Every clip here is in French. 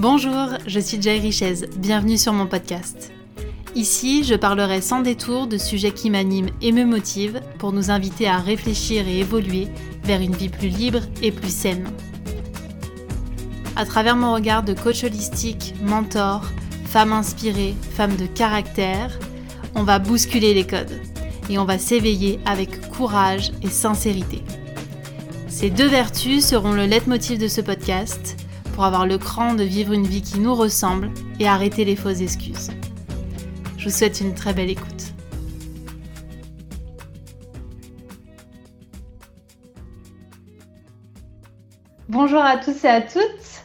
Bonjour, je suis Jay Richez, bienvenue sur mon podcast. Ici, je parlerai sans détour de sujets qui m'animent et me motivent pour nous inviter à réfléchir et évoluer vers une vie plus libre et plus saine. À travers mon regard de coach holistique, mentor, femme inspirée, femme de caractère, on va bousculer les codes et on va s'éveiller avec courage et sincérité. Ces deux vertus seront le leitmotiv de ce podcast pour avoir le cran de vivre une vie qui nous ressemble et arrêter les fausses excuses. Je vous souhaite une très belle écoute. Bonjour à tous et à toutes.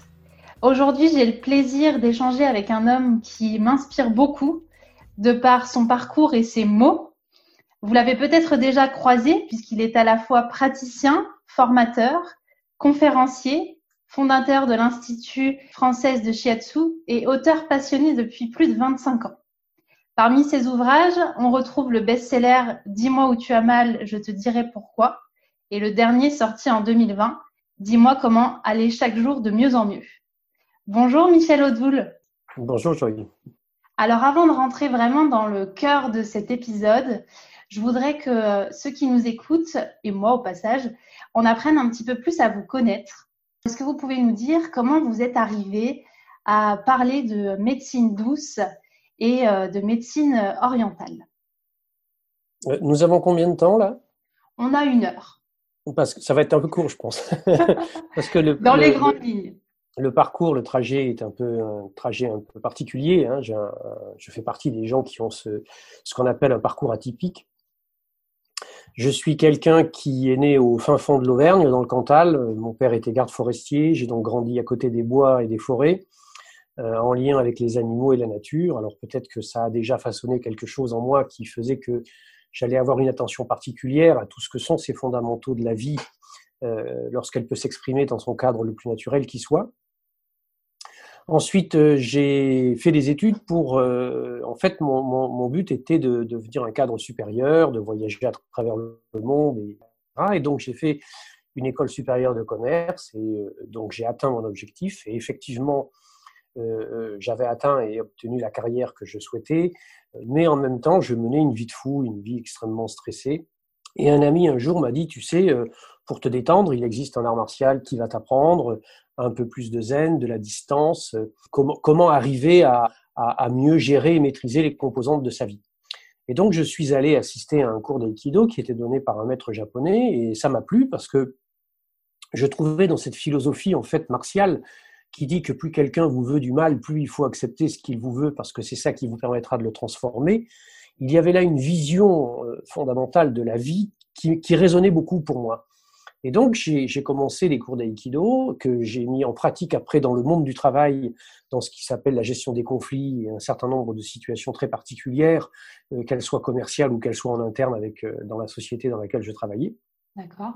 Aujourd'hui, j'ai le plaisir d'échanger avec un homme qui m'inspire beaucoup de par son parcours et ses mots. Vous l'avez peut-être déjà croisé puisqu'il est à la fois praticien, formateur, conférencier fondateur de l'Institut française de Shiatsu et auteur passionné depuis plus de 25 ans. Parmi ses ouvrages, on retrouve le best-seller Dis-moi où tu as mal, je te dirai pourquoi, et le dernier sorti en 2020, Dis-moi comment aller chaque jour de mieux en mieux. Bonjour Michel Audoul. Bonjour Joël. Alors avant de rentrer vraiment dans le cœur de cet épisode, je voudrais que ceux qui nous écoutent, et moi au passage, on apprenne un petit peu plus à vous connaître est-ce que vous pouvez nous dire comment vous êtes arrivé à parler de médecine douce et euh, de médecine orientale? Euh, Nous avons combien de temps là? On a une heure. Parce que ça va être un peu court, je pense. Parce que le, Dans les grandes lignes. Le parcours, le trajet est un peu un trajet un peu particulier. Hein. je fais partie des gens qui ont ce, ce qu'on appelle un parcours atypique. Je suis quelqu'un qui est né au fin fond de l'Auvergne, dans le Cantal. Mon père était garde forestier. J'ai donc grandi à côté des bois et des forêts, euh, en lien avec les animaux et la nature. Alors peut-être que ça a déjà façonné quelque chose en moi qui faisait que j'allais avoir une attention particulière à tout ce que sont ces fondamentaux de la vie euh, lorsqu'elle peut s'exprimer dans son cadre le plus naturel qui soit. Ensuite, euh, j'ai fait des études pour. Euh, en fait, mon, but était de, devenir un cadre supérieur, de voyager à travers le monde. Et, et donc, j'ai fait une école supérieure de commerce. Et euh, donc, j'ai atteint mon objectif. Et effectivement, j'avais atteint et obtenu la carrière que je souhaitais. Mais en même temps, je menais une vie de fou, une vie extrêmement stressée. Et un ami un jour m'a dit, tu sais, pour te détendre, il existe un art martial qui va t'apprendre un peu plus de zen, de la distance, euh, comment, arriver à, à, mieux gérer et maîtriser les composantes de sa vie. Et donc, je suis allé assister à un cours d'aïkido qui était donné par un maître japonais et ça m'a plu parce que je trouvais dans cette philosophie en fait martiale qui dit que plus quelqu'un vous veut du mal, plus il faut accepter ce qu'il vous veut parce que c'est ça qui vous permettra de le transformer. Il y avait là une vision euh, fondamentale de la vie qui, qui résonnait beaucoup pour moi. Et donc, j'ai commencé les cours d'aïkido que j'ai mis en pratique après dans le monde du travail, dans ce qui s'appelle la gestion des conflits et un certain nombre de situations très particulières, euh, qu'elles soient commerciales ou qu'elles soient en interne avec euh, dans la société dans laquelle je travaillais. D'accord.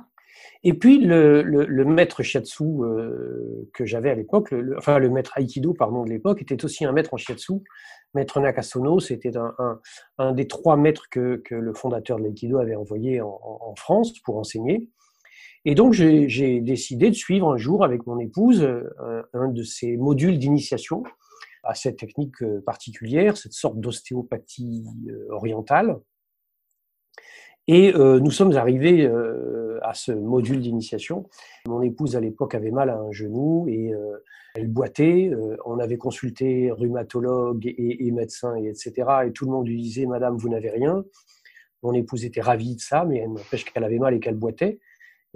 Et puis le, le, le maître shiatsu euh, que j'avais à l'époque, enfin le maître aikido pardon de l'époque, était aussi un maître en shiatsu. Maître Nakasono, c'était un, un, un, des trois maîtres que, que le fondateur de l'aïkido avait envoyé en, en France pour enseigner. Et donc, j'ai décidé de suivre un jour avec mon épouse euh, un, de ces modules d'initiation à cette technique euh, particulière, cette sorte d'ostéopathie euh, orientale. Et nous sommes arrivés à ce module d'initiation. Mon épouse à l'époque avait mal à un genou et elle boitait. on avait consulté rhumatologue et, et médecin, et etc. Et tout le monde lui disait Madame, vous n'avez rien. Mon épouse était ravie de ça, mais elle n'empêche qu'elle avait mal et qu'elle boitait.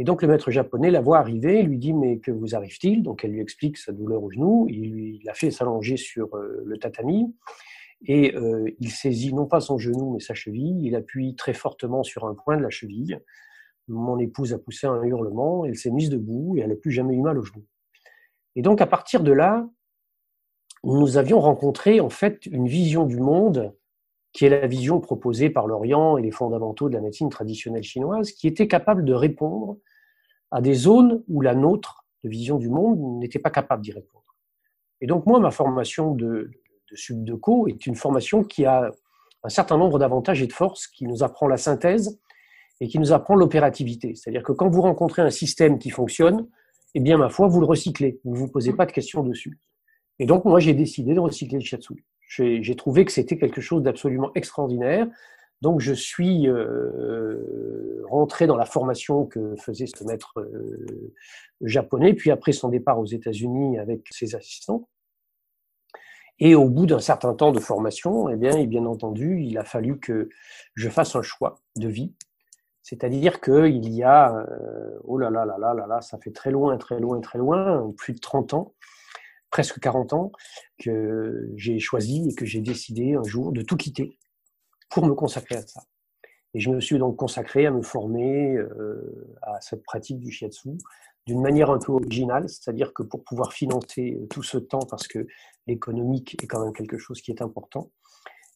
Et donc le maître japonais la voit arriver, lui dit mais que vous arrive-t-il? Donc elle lui explique sa douleur au genou, il lui fait s'allonger sur euh, le tatami. Et euh, il saisit non pas son genou mais sa cheville, il appuie très fortement sur un point de la cheville. Mon épouse a poussé un hurlement, elle s'est mise debout et elle n'a plus jamais eu mal au genou. Et donc à partir de là, nous avions rencontré en fait une vision du monde qui est la vision proposée par l'Orient et les fondamentaux de la médecine traditionnelle chinoise, qui était capable de répondre à des zones où la nôtre, de vision du monde, n'était pas capable d'y répondre. Et donc moi, ma formation de, de subdeco est une formation qui a un certain nombre d'avantages et de forces, qui nous apprend la synthèse et qui nous apprend l'opérativité. C'est-à-dire que quand vous rencontrez un système qui fonctionne, eh bien, ma foi, vous le recyclez. Vous ne vous posez pas de questions dessus. Et donc, moi, j'ai décidé de recycler le shiatsu. J'ai trouvé que c'était quelque chose d'absolument extraordinaire. Donc, je suis euh, rentré dans la formation que faisait ce maître euh, japonais, puis après son départ aux États-Unis avec ses assistants. Et au bout d'un certain temps de formation, eh bien, et bien entendu, il a fallu que je fasse un choix de vie. C'est-à-dire qu'il y a, euh, oh là là là là là ça fait très loin, très loin, très loin, plus de 30 ans, presque 40 ans, que j'ai choisi et que j'ai décidé un jour de tout quitter pour me consacrer à ça. Et je me suis donc consacré à me former euh, à cette pratique du shiatsu d'une manière un peu originale, c'est-à-dire que pour pouvoir financer tout ce temps, parce que l'économique est quand même quelque chose qui est important,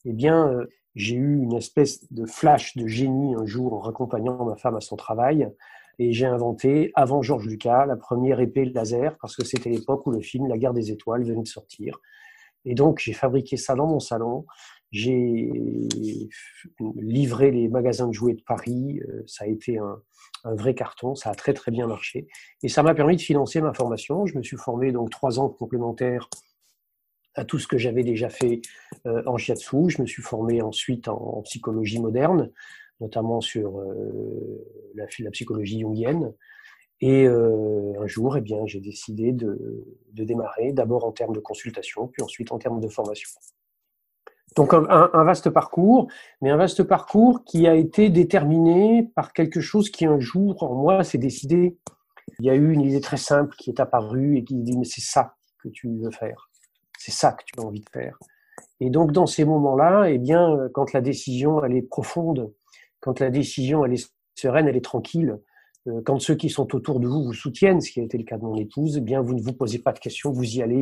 eh bien, euh, j'ai eu une espèce de flash de génie un jour en raccompagnant ma femme à son travail, et j'ai inventé, avant Georges Lucas, la première épée laser, parce que c'était l'époque où le film La guerre des étoiles venait de sortir. Et donc, j'ai fabriqué ça dans mon salon. J'ai livré les magasins de jouets de Paris. Euh, ça a été un, vrai carton. Ça a très, très bien marché. Et ça m'a permis de financer ma formation. Je me suis formé donc trois ans complémentaires à tout ce que j'avais déjà fait euh, en shiatsu. Je me suis formé ensuite en psychologie moderne notamment sur euh, la, psychologie jungienne. Et un jour, eh j'ai décidé de démarrer, d'abord en termes de consultation, puis ensuite en termes de formation. Donc un, vaste parcours, mais un vaste parcours qui a été déterminé par quelque chose qui un jour en moi s'est décidé. Il y a eu une idée très simple qui est apparue et qui dit mais c'est ça que tu veux faire, c'est ça que tu as envie de faire. Et donc dans ces moments-là, eh bien, quand la décision elle est profonde, quand la décision elle est sereine, elle est tranquille, euh, quand ceux qui sont autour de vous vous soutiennent, ce qui a été le cas de mon épouse, eh bien vous ne vous posez pas de questions, vous y allez.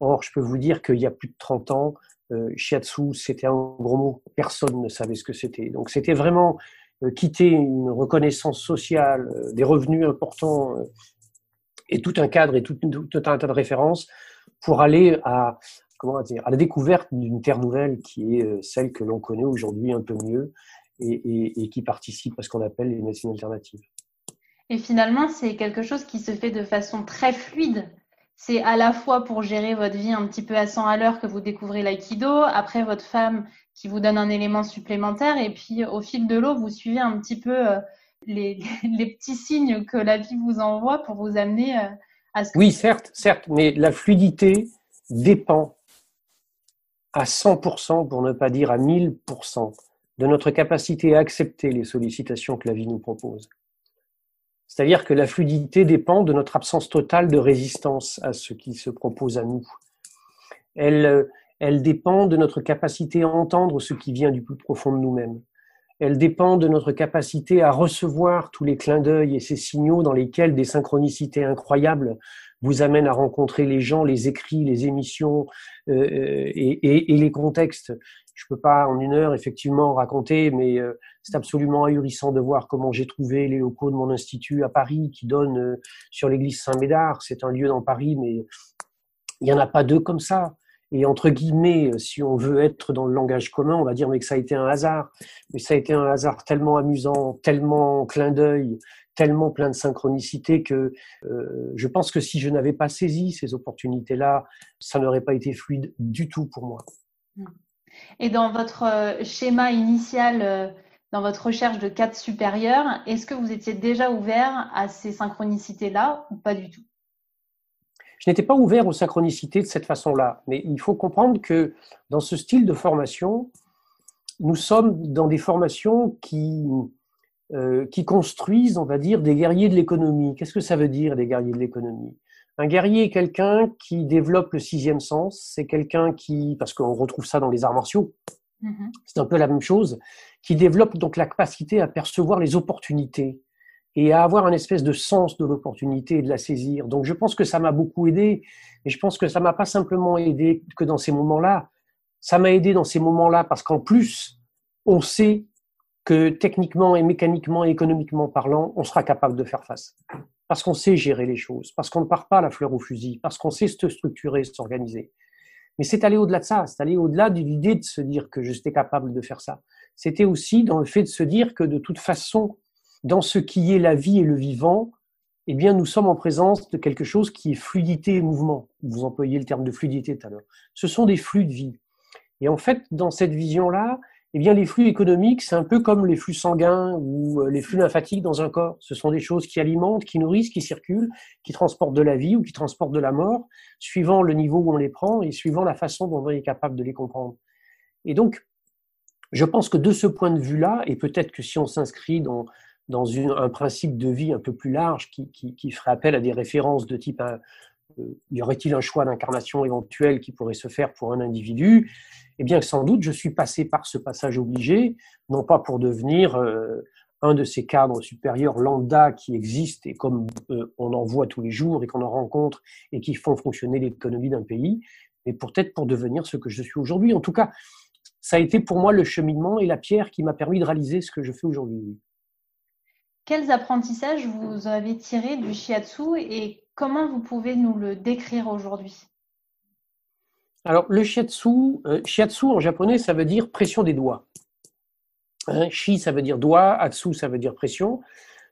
Or, je peux vous dire qu'il y a plus de 30 ans, euh, shiatsu, c'était un gros mot, personne ne savait ce que c'était. Donc c'était vraiment euh, quitter une reconnaissance sociale, euh, des revenus importants et tout un cadre et tout, un tas de références pour aller à, comment dire, à la découverte d'une terre nouvelle qui est celle que l'on connaît aujourd'hui un peu mieux et, qui participent à ce qu'on appelle les médecines alternatives. Et finalement, c'est quelque chose qui se fait de façon très fluide. C'est à la fois pour gérer votre vie un petit peu à 100 à l'heure que vous découvrez l'aïkido, après votre femme qui vous donne un élément supplémentaire, et puis au fil de l'eau, vous suivez un petit peu euh, les, les, petits signes que la vie vous envoie pour vous amener euh, à ce que... Oui, certes, certes, mais la fluidité dépend à 100%, pour ne pas dire à 1000%, de notre capacité à accepter les sollicitations que la vie nous propose. C'est-à-dire que la fluidité dépend de notre absence totale de résistance à ce qui se propose à nous. Elle, dépend de notre capacité à entendre ce qui vient du plus profond de nous-mêmes. Elle dépend de notre capacité à recevoir tous les clins d'œil et ces signaux dans lesquels des synchronicités incroyables vous amènent à rencontrer les gens, les écrits, les émissions euh, et, et, les contextes je peux pas en une heure effectivement raconter, mais euh, c'est absolument ahurissant de voir comment j'ai trouvé les locaux de mon institut à Paris qui donnent euh, sur l'église Saint-Médard. C'est un lieu dans Paris, mais il n'y en a pas deux comme ça. Et entre guillemets, euh, si on veut être dans le langage commun, on va dire mais que ça a été un hasard. Mais ça a été un hasard tellement amusant, tellement clin d'œil, tellement plein de synchronicité que euh, je pense que si je n'avais pas saisi ces opportunités-là, ça n'aurait pas été fluide du tout pour moi. Et dans votre euh, schéma initial, euh, dans votre recherche de cadre supérieur, est-ce que vous étiez déjà ouvert à ces synchronicités-là ou pas du tout? Je n'étais pas ouvert aux synchronicités de cette façon-là, mais il faut comprendre que dans ce style de formation, nous sommes dans des formations qui, euh, qui construisent, on va dire, des guerriers de l'économie. Qu'est-ce que ça veut dire, des guerriers de l'économie? Un guerrier est quelqu'un qui développe le sixième sens. C'est quelqu'un qui, parce qu'on retrouve ça dans les arts martiaux, mm-hmm. c'est un peu la même chose, qui développe donc la capacité à percevoir les opportunités et à avoir un espèce de sens de l'opportunité et de la saisir. Donc je pense que ça m'a beaucoup aidé, et je pense que ça m'a pas simplement aidé que dans ces moments-là. Ça m'a aidé dans ces moments-là parce qu'en plus, on sait que techniquement et mécaniquement et économiquement parlant, on sera capable de faire face parce qu'on sait gérer les choses, parce qu'on ne part pas la fleur au fusil, parce qu'on sait se structurer, s'organiser. Mais c'est aller au-delà de ça, c'est aller au-delà de l'idée de se dire que j'étais capable de faire ça. C'était aussi dans le fait de se dire que de toute façon, dans ce qui est la vie et le vivant, eh bien, nous sommes en présence de quelque chose qui est fluidité et mouvement. Vous employez le terme de fluidité tout à l'heure. Ce sont des flux de vie. Et en fait, dans cette vision-là, eh bien, les flux économiques, c'est un peu comme les flux sanguins ou euh, les flux lymphatiques dans un corps. Ce sont des choses qui alimentent, qui nourrissent, qui circulent, qui transportent de la vie ou qui transportent de la mort, suivant le niveau où on les prend et suivant la façon dont on est capable de les comprendre. Et donc, je pense que de ce point de vue-là, et peut-être que si on s'inscrit dans, dans un principe de vie un peu plus large qui, qui, ferait appel à des références de type euh, y aurait-il un choix d'incarnation éventuel qui pourrait se faire pour un individu? Eh bien, sans doute, je suis passé par ce passage obligé, non pas pour devenir euh, un de ces cadres supérieurs lambda qui existent et comme euh, on en voit tous les jours et qu'on en rencontre et qui font fonctionner l'économie d'un pays, mais peut-être pour devenir ce que je suis aujourd'hui. En tout cas, ça a été pour moi le cheminement et la pierre qui m'a permis de réaliser ce que je fais aujourd'hui. Quels apprentissages vous avez tirés du shiatsu et comment vous pouvez nous le décrire aujourd'hui? Alors, le shiatsu, euh, shiatsu en japonais, ça veut dire pression des doigts. Hein, shi, ça veut dire doigt, atsu, ça veut dire pression.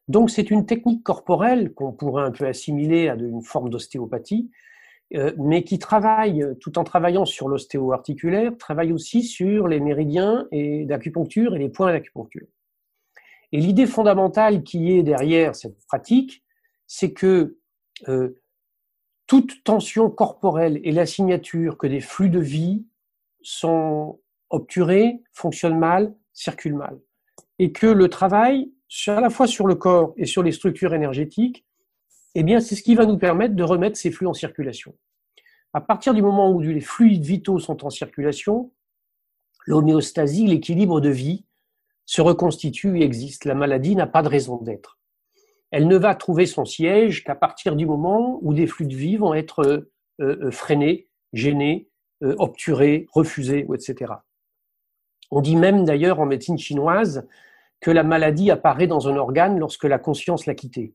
Donc, c'est une technique corporelle qu'on pourrait un peu assimiler à une forme d'ostéopathie, euh, mais qui travaille, tout en travaillant sur l'ostéo-articulaire, travaille aussi sur les méridiens d'acupuncture et les points d'acupuncture. Et l'idée fondamentale qui est derrière cette pratique, c'est que euh, toute tension corporelle et la signature que des flux de vie sont obturés, fonctionnent mal, circulent mal. Et que le travail, à la fois sur le corps et sur les structures énergétiques, eh bien, c'est ce qui va nous permettre de remettre ces flux en circulation. À partir du moment où les fluides vitaux sont en circulation, l'homéostasie, l'équilibre de vie, se reconstitue et existe. La maladie n'a pas de raison d'être. Elle ne va trouver son siège qu'à partir du moment où des flux de vie vont être euh, euh, freinés, gênés, euh, obturés, refusés, etc. On dit même d'ailleurs en médecine chinoise que la maladie apparaît dans un organe lorsque la conscience l'a quitté.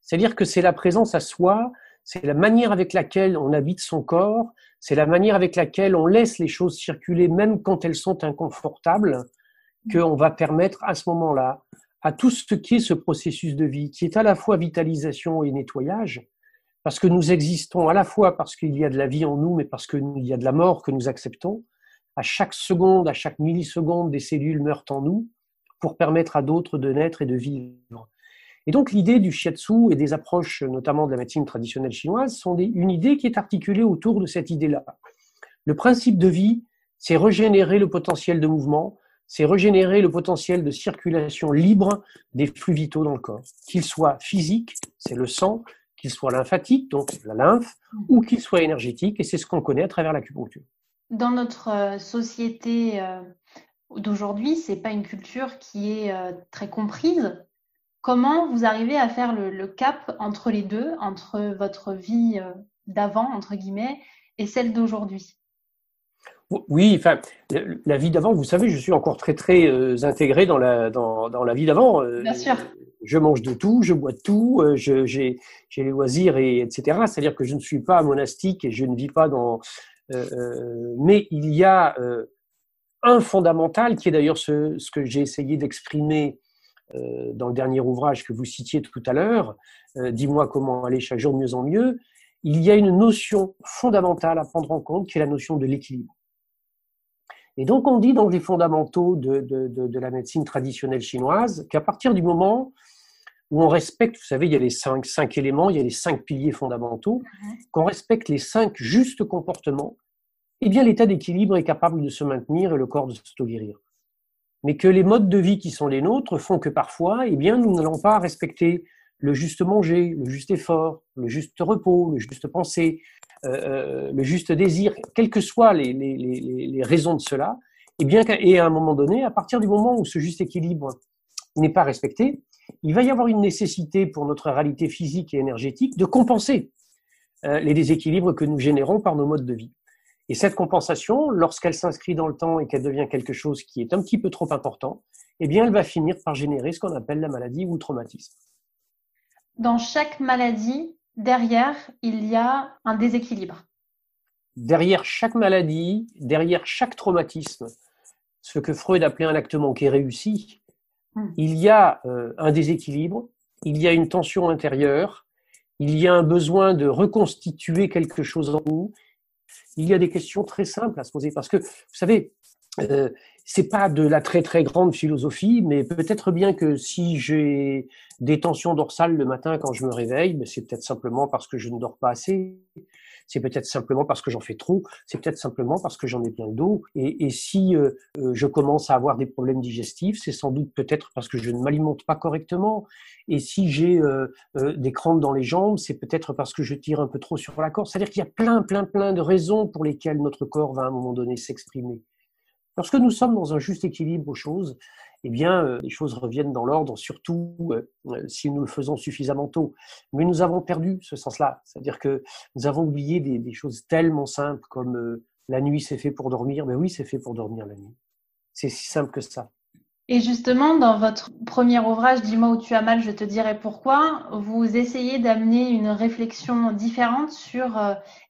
C'est-à-dire que c'est la présence à soi, c'est la manière avec laquelle on habite son corps, c'est la manière avec laquelle on laisse les choses circuler même quand elles sont inconfortables, qu'on va permettre à ce moment-là à tout ce qui est ce processus de vie, qui est à la fois vitalisation et nettoyage, parce que nous existons à la fois parce qu'il y a de la vie en nous, mais parce qu'il y a de la mort que nous acceptons. À chaque seconde, à chaque milliseconde, des cellules meurent en nous pour permettre à d'autres de naître et de vivre. Et donc l'idée du shiatsu et des approches, notamment de la médecine traditionnelle chinoise, sont une idée qui est articulée autour de cette idée-là. Le principe de vie, c'est régénérer le potentiel de mouvement, c'est régénérer le potentiel de circulation libre des flux vitaux dans le corps, qu'ils soient physiques, c'est le sang, qu'ils soient lymphatiques, donc la lymphe, ou qu'ils soient énergétiques, et c'est ce qu'on connaît à travers l'acupuncture. Dans notre euh, société euh, d'aujourd'hui, c'est pas une culture qui est euh, très comprise. Comment vous arrivez à faire le, cap entre les deux, entre votre vie d'avant, entre guillemets, et celle d'aujourd'hui? Oui, enfin, la vie d'avant, vous savez, je suis encore très très euh, intégré dans la dans, dans la vie d'avant. Euh, Bien sûr. Je mange de tout, je bois de tout, euh, j'ai les loisirs et etc. C'est-à-dire que je ne suis pas monastique et je ne vis pas dans. mais il y a un fondamental qui est d'ailleurs ce, ce, que j'ai essayé d'exprimer dans le dernier ouvrage que vous citiez tout à l'heure. Dis-moi comment aller chaque jour de mieux en mieux. Il y a une notion fondamentale à prendre en compte qui est la notion de l'équilibre. Et donc, on dit dans les fondamentaux de, de, de, la médecine traditionnelle chinoise qu'à partir du moment où on respecte, vous savez, il y a les cinq, cinq éléments, il y a les cinq piliers fondamentaux, qu'on respecte les cinq justes comportements, eh bien, l'état d'équilibre est capable de se maintenir et le corps de se guérir. Mais que les modes de vie qui sont les nôtres font que parfois, eh bien, nous n'allons pas respecter le juste manger, le juste effort, le juste repos, le juste pensée, euh, euh, le juste désir, quelles que soient les, les, les, raisons de cela, et eh bien, et à un moment donné, à partir du moment où ce juste équilibre n'est pas respecté, il va y avoir une nécessité pour notre réalité physique et énergétique de compenser euh, les déséquilibres que nous générons par nos modes de vie. Et cette compensation, lorsqu'elle s'inscrit dans le temps et qu'elle devient quelque chose qui est un petit peu trop important, eh bien, elle va finir par générer ce qu'on appelle la maladie ou le traumatisme. Dans chaque maladie, derrière, il y a un déséquilibre. Derrière chaque maladie, derrière chaque traumatisme, ce que Freud appelait un acte manqué réussi, hmm. il y a euh, un déséquilibre, il y a une tension intérieure, il y a un besoin de reconstituer quelque chose en nous, il y a des questions très simples à se poser parce que, vous savez, euh, c'est pas de la très très grande philosophie, mais peut-être bien que si j'ai des tensions dorsales le matin quand je me réveille, ben, c'est peut-être simplement parce que je ne dors pas assez c'est peut-être simplement parce que j'en fais trop, c'est peut-être simplement parce que j'en ai plein d'eau. Et, et, si euh, euh, je commence à avoir des problèmes digestifs, c'est sans doute peut-être parce que je ne m'alimente pas correctement. Et si j'ai euh, des crampes dans les jambes, c'est peut-être parce que je tire un peu trop sur la corde. C'est-à-dire qu'il y a plein, plein, plein de raisons pour lesquelles notre corps va à un moment donné s'exprimer. Lorsque nous sommes dans un juste équilibre aux choses, eh bien, euh, les choses reviennent dans l'ordre, surtout euh, euh, si nous le faisons suffisamment tôt. Mais nous avons perdu ce sens-là. C'est-à-dire que nous avons oublié des, choses tellement simples comme la nuit, c'est fait pour dormir. Mais oui, c'est fait pour dormir la nuit. C'est si simple que ça. Et justement, dans votre premier ouvrage, Dis-moi où tu as mal, je te dirai pourquoi, vous essayez d'amener une réflexion différente sur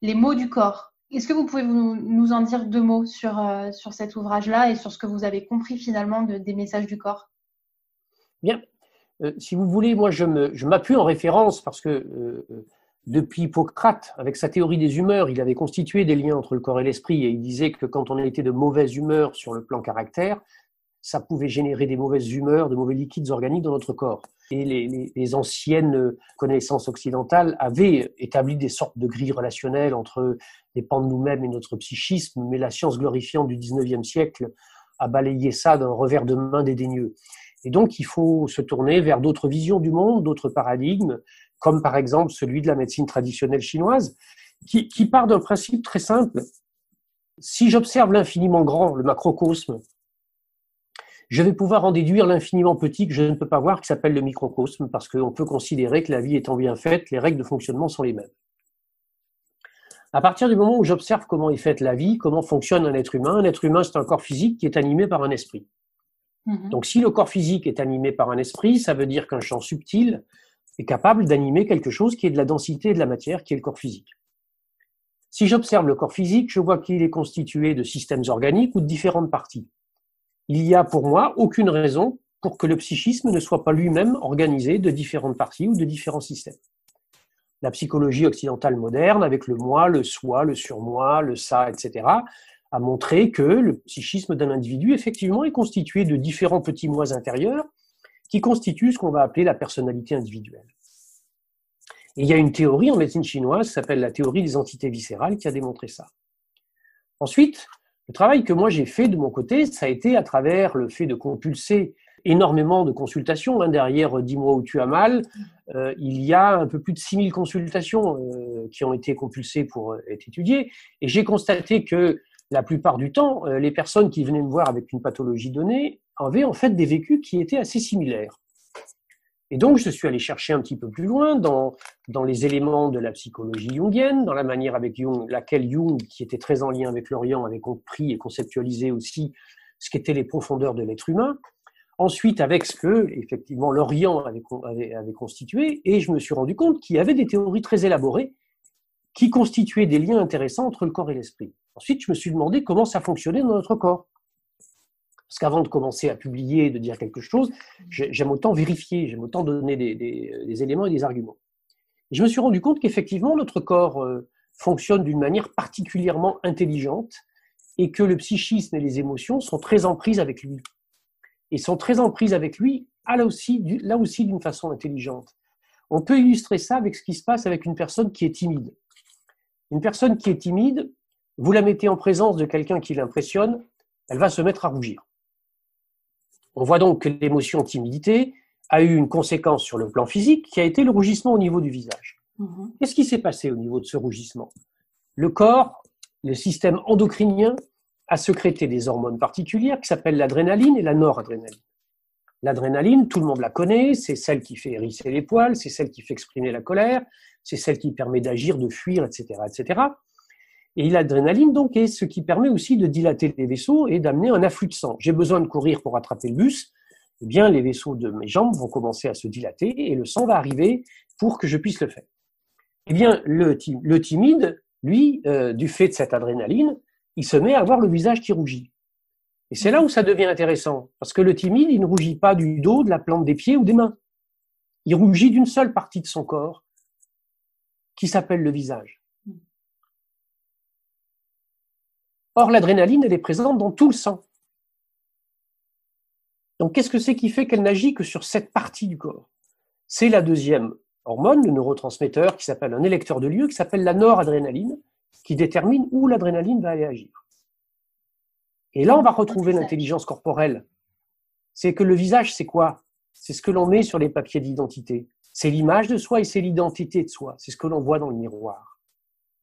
les mots du corps. Est-ce que vous pouvez nous en dire deux mots sur, euh, sur cet ouvrage-là et sur ce que vous avez compris finalement des messages du corps? Bien. Euh, si vous voulez, moi je m'appuie en référence parce que euh, depuis Hippocrate, avec sa théorie des humeurs, il avait constitué des liens entre le corps et l'esprit et il disait que quand on était de mauvaise humeur sur le plan caractère, ça pouvait générer des mauvaises humeurs, de mauvais liquides organiques dans notre corps. Et les, anciennes connaissances occidentales avaient établi des sortes de grilles relationnelles entre les pans de nous-mêmes et notre psychisme, mais la science glorifiante du 19e siècle a balayé ça d'un revers de main dédaigneux. Et donc, il faut se tourner vers d'autres visions du monde, d'autres paradigmes, comme par exemple celui de la médecine traditionnelle chinoise, qui, part d'un principe très simple. Si j'observe l'infiniment grand, le macrocosme, je vais pouvoir en déduire l'infiniment petit que je ne peux pas voir, qui s'appelle le microcosme, parce qu'on peut considérer que la vie étant bien faite, les règles de fonctionnement sont les mêmes. À partir du moment où j'observe comment est faite la vie, comment fonctionne un être humain, un être humain, c'est un corps physique qui est animé par un esprit. Mhm. Donc si le corps physique est animé par un esprit, ça veut dire qu'un champ subtil est capable d'animer quelque chose qui est de la densité et de la matière, qui est le corps physique. Si j'observe le corps physique, je vois qu'il est constitué de systèmes organiques ou de différentes parties il n'y a pour moi aucune raison pour que le psychisme ne soit pas lui-même organisé de différentes parties ou de différents systèmes. La psychologie occidentale moderne, avec le moi, le soi, le surmoi, le ça, etc., a montré que le psychisme d'un individu, effectivement, est constitué de différents petits mois intérieurs qui constituent ce qu'on va appeler la personnalité individuelle. Et il y a une théorie en médecine chinoise qui s'appelle la théorie des entités viscérales qui a démontré ça. Ensuite, le travail que moi j'ai fait de mon côté, ça a été à travers le fait de compulser énormément de consultations. Hein. Derrière Dis-moi où tu as mal, euh, il y a un peu plus de 6000 consultations euh, qui ont été compulsées pour euh, être étudiées. Et j'ai constaté que la plupart du temps, les personnes qui venaient me voir avec une pathologie donnée avaient en fait des vécus qui étaient assez similaires. Et donc, je suis allé chercher un petit peu plus loin dans, les éléments de la psychologie jungienne, dans la manière avec Jung, laquelle Jung, qui était très en lien avec l'Orient, avait compris et conceptualisé aussi ce qu'étaient les profondeurs de l'être humain. Ensuite, avec ce que, effectivement, l'Orient avait, avait, constitué, et je me suis rendu compte qu'il y avait des théories très élaborées qui constituaient des liens intéressants entre le corps et l'esprit. Ensuite, je me suis demandé comment ça fonctionnait dans notre corps. Parce qu'avant de commencer à publier, de dire quelque chose, j'aime autant vérifier, j'aime autant donner des, éléments et des arguments. je me suis rendu compte qu'effectivement, notre corps euh, fonctionne d'une manière particulièrement intelligente et que le psychisme et les émotions sont très en prise avec lui. Et sont très en prise avec lui, là aussi d'une façon intelligente. On peut illustrer ça avec ce qui se passe avec une personne qui est timide. Une personne qui est timide, vous la mettez en présence de quelqu'un qui l'impressionne, elle va se mettre à rougir. On voit donc que l'émotion timidité a eu une conséquence sur le plan physique qui a été le rougissement au niveau du visage. Mhm. Qu'est-ce qui s'est passé au niveau de ce rougissement? Le corps, le système endocrinien, a sécrété des hormones particulières qui s'appellent l'adrénaline et la noradrénaline. L'adrénaline, tout le monde la connaît, c'est celle qui fait hérisser les poils, c'est celle qui fait exprimer la colère, c'est celle qui permet d'agir, de fuir, etc., etc. Et l'adrénaline, donc, est ce qui permet aussi de dilater les vaisseaux et d'amener un afflux de sang. J'ai besoin de courir pour attraper le bus, eh bien, les vaisseaux de mes jambes vont commencer à se dilater et le sang va arriver pour que je puisse le faire. Eh bien, le, timide, lui, euh, du fait de cette adrénaline, il se met à avoir le visage qui rougit. Et c'est là où ça devient intéressant, parce que le timide, il ne rougit pas du dos, de la plante des pieds ou des mains. Il rougit d'une seule partie de son corps, qui s'appelle le visage. Or, l'adrénaline, elle est présente dans tout le sang. Donc, qu'est-ce que c'est qui fait qu'elle n'agit que sur cette partie du corps? C'est la deuxième hormone, le neurotransmetteur, qui s'appelle un électeur de lieu, qui s'appelle la noradrénaline, qui détermine où l'adrénaline va aller agir. Et là, on va retrouver l'intelligence corporelle. C'est que le visage, c'est quoi? C'est ce que l'on met sur les papiers d'identité. C'est l'image de soi et c'est l'identité de soi. C'est ce que l'on voit dans le miroir.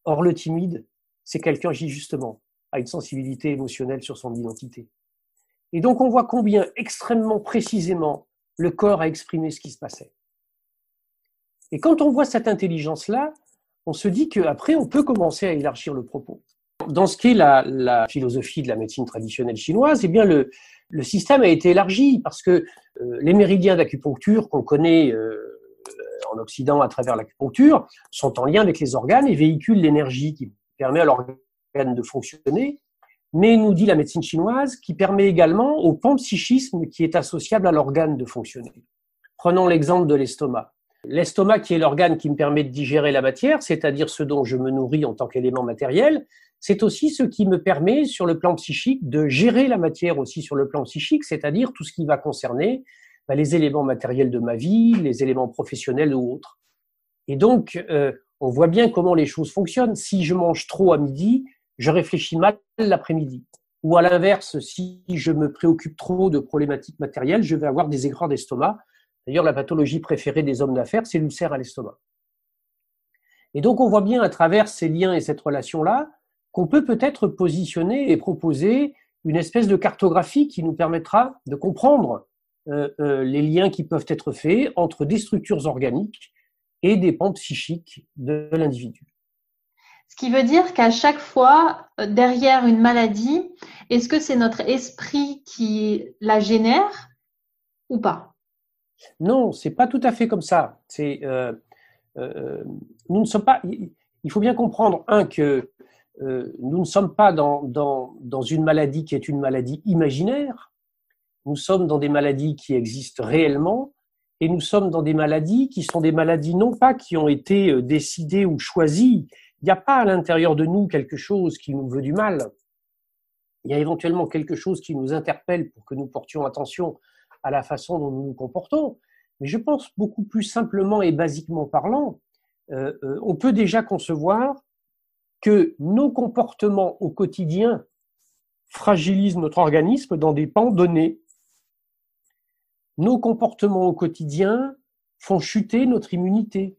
Or, le timide, c'est quelqu'un qui, justement, a une sensibilité émotionnelle sur son identité. Et donc, on voit combien extrêmement précisément le corps a exprimé ce qui se passait. Et quand on voit cette intelligence-là, on se dit qu'après, on peut commencer à élargir le propos. Dans ce qui est la, philosophie de la médecine traditionnelle chinoise, eh bien le, système a été élargi parce que euh, les méridiens d'acupuncture qu'on connaît euh, en Occident à travers l'acupuncture sont en lien avec les organes et véhiculent l'énergie qui permet à l'organe de fonctionner, mais nous dit la médecine chinoise, qui permet également au panpsychisme qui est associable à l'organe de fonctionner. Prenons l'exemple de l'estomac. L'estomac, qui est l'organe qui me permet de digérer la matière, c'est-à-dire ce dont je me nourris en tant qu'élément matériel, c'est aussi ce qui me permet, sur le plan psychique, de gérer la matière aussi sur le plan psychique, c'est-à-dire tout ce qui va concerner bah, les éléments matériels de ma vie, les éléments professionnels ou autres. Et donc, euh, on voit bien comment les choses fonctionnent. Si je mange trop à midi, je réfléchis mal l'après-midi. Ou à l'inverse, si je me préoccupe trop de problématiques matérielles, je vais avoir des écrans d'estomac. D'ailleurs, la pathologie préférée des hommes d'affaires, c'est l'ulcère à l'estomac. Et donc, on voit bien à travers ces liens et cette relation-là qu'on peut peut-être positionner et proposer une espèce de cartographie qui nous permettra de comprendre euh, euh, les liens qui peuvent être faits entre des structures organiques et des pans psychiques de l'individu. Ce qui veut dire qu'à chaque fois, euh, derrière une maladie, est-ce que c'est notre esprit qui la génère ou pas? Non, c'est pas tout à fait comme ça. C'est, euh, euh, nous ne sommes pas. Il faut bien comprendre un que nous ne sommes pas dans, dans, dans une maladie qui est une maladie imaginaire. Nous sommes dans des maladies qui existent réellement et nous sommes dans des maladies qui sont des maladies non pas qui ont été décidées ou choisies, il n'y a pas à l'intérieur de nous quelque chose qui nous veut du mal. Il y a éventuellement quelque chose qui nous interpelle pour que nous portions attention à la façon dont nous nous comportons. Mais je pense beaucoup plus simplement et basiquement parlant, euh, euh, on peut déjà concevoir que nos comportements au quotidien fragilisent notre organisme dans des pans donnés. Nos comportements au quotidien font chuter notre immunité.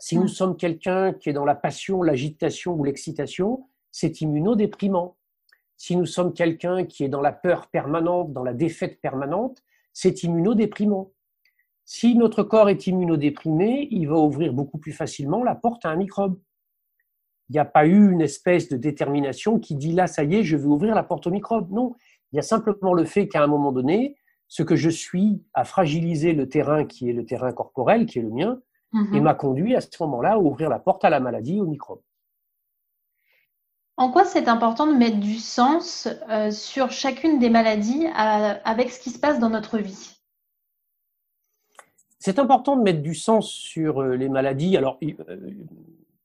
Si nous mm. sommes quelqu'un qui est dans la passion, l'agitation ou l'excitation, c'est immunodéprimant. Si nous sommes quelqu'un qui est dans la peur permanente, dans la défaite permanente, c'est immunodéprimant. Si notre corps est immunodéprimé, il va ouvrir beaucoup plus facilement la porte à un microbe. Il n'y a pas eu une espèce de détermination qui dit là, ça y est, je vais ouvrir la porte au microbe. Non, il y a simplement le fait qu'à un moment donné, ce que je suis a fragilisé le terrain qui est le terrain corporel, qui est le mien, et mhm. m'a conduit à ce moment-là à ouvrir la porte à la maladie, au microbe. En quoi c'est important de mettre du sens euh, sur chacune des maladies avec ce qui se passe dans notre vie? C'est important de mettre du sens sur euh, les maladies. Alors, il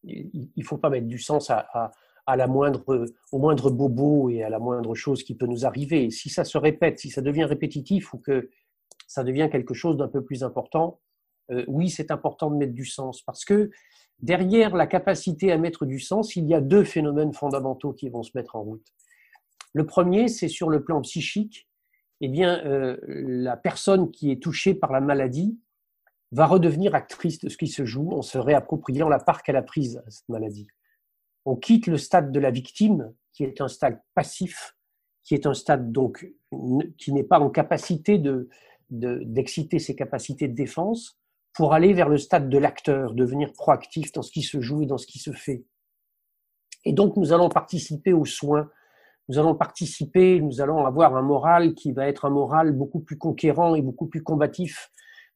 ne euh, faut pas mettre du sens à, la moindre, au moindre bobo et à la moindre chose qui peut nous arriver. Si ça se répète, si ça devient répétitif ou que ça devient quelque chose d'un peu plus important, euh, oui, c'est important de mettre du sens parce que derrière la capacité à mettre du sens, il y a deux phénomènes fondamentaux qui vont se mettre en route. Le premier, c'est sur le plan psychique. Eh bien, euh, la personne qui est touchée par la maladie va redevenir actrice de ce qui se joue en se réappropriant la part qu'elle a prise à cette maladie. On quitte le stade de la victime, qui est un stade passif, qui est un stade donc qui n'est pas en capacité de d'exciter ses capacités de défense, pour aller vers le stade de l'acteur, devenir proactif dans ce qui se joue et dans ce qui se fait. Et donc, nous allons participer aux soins. Nous allons participer, nous allons avoir un moral qui va être un moral beaucoup plus conquérant et beaucoup plus combatif.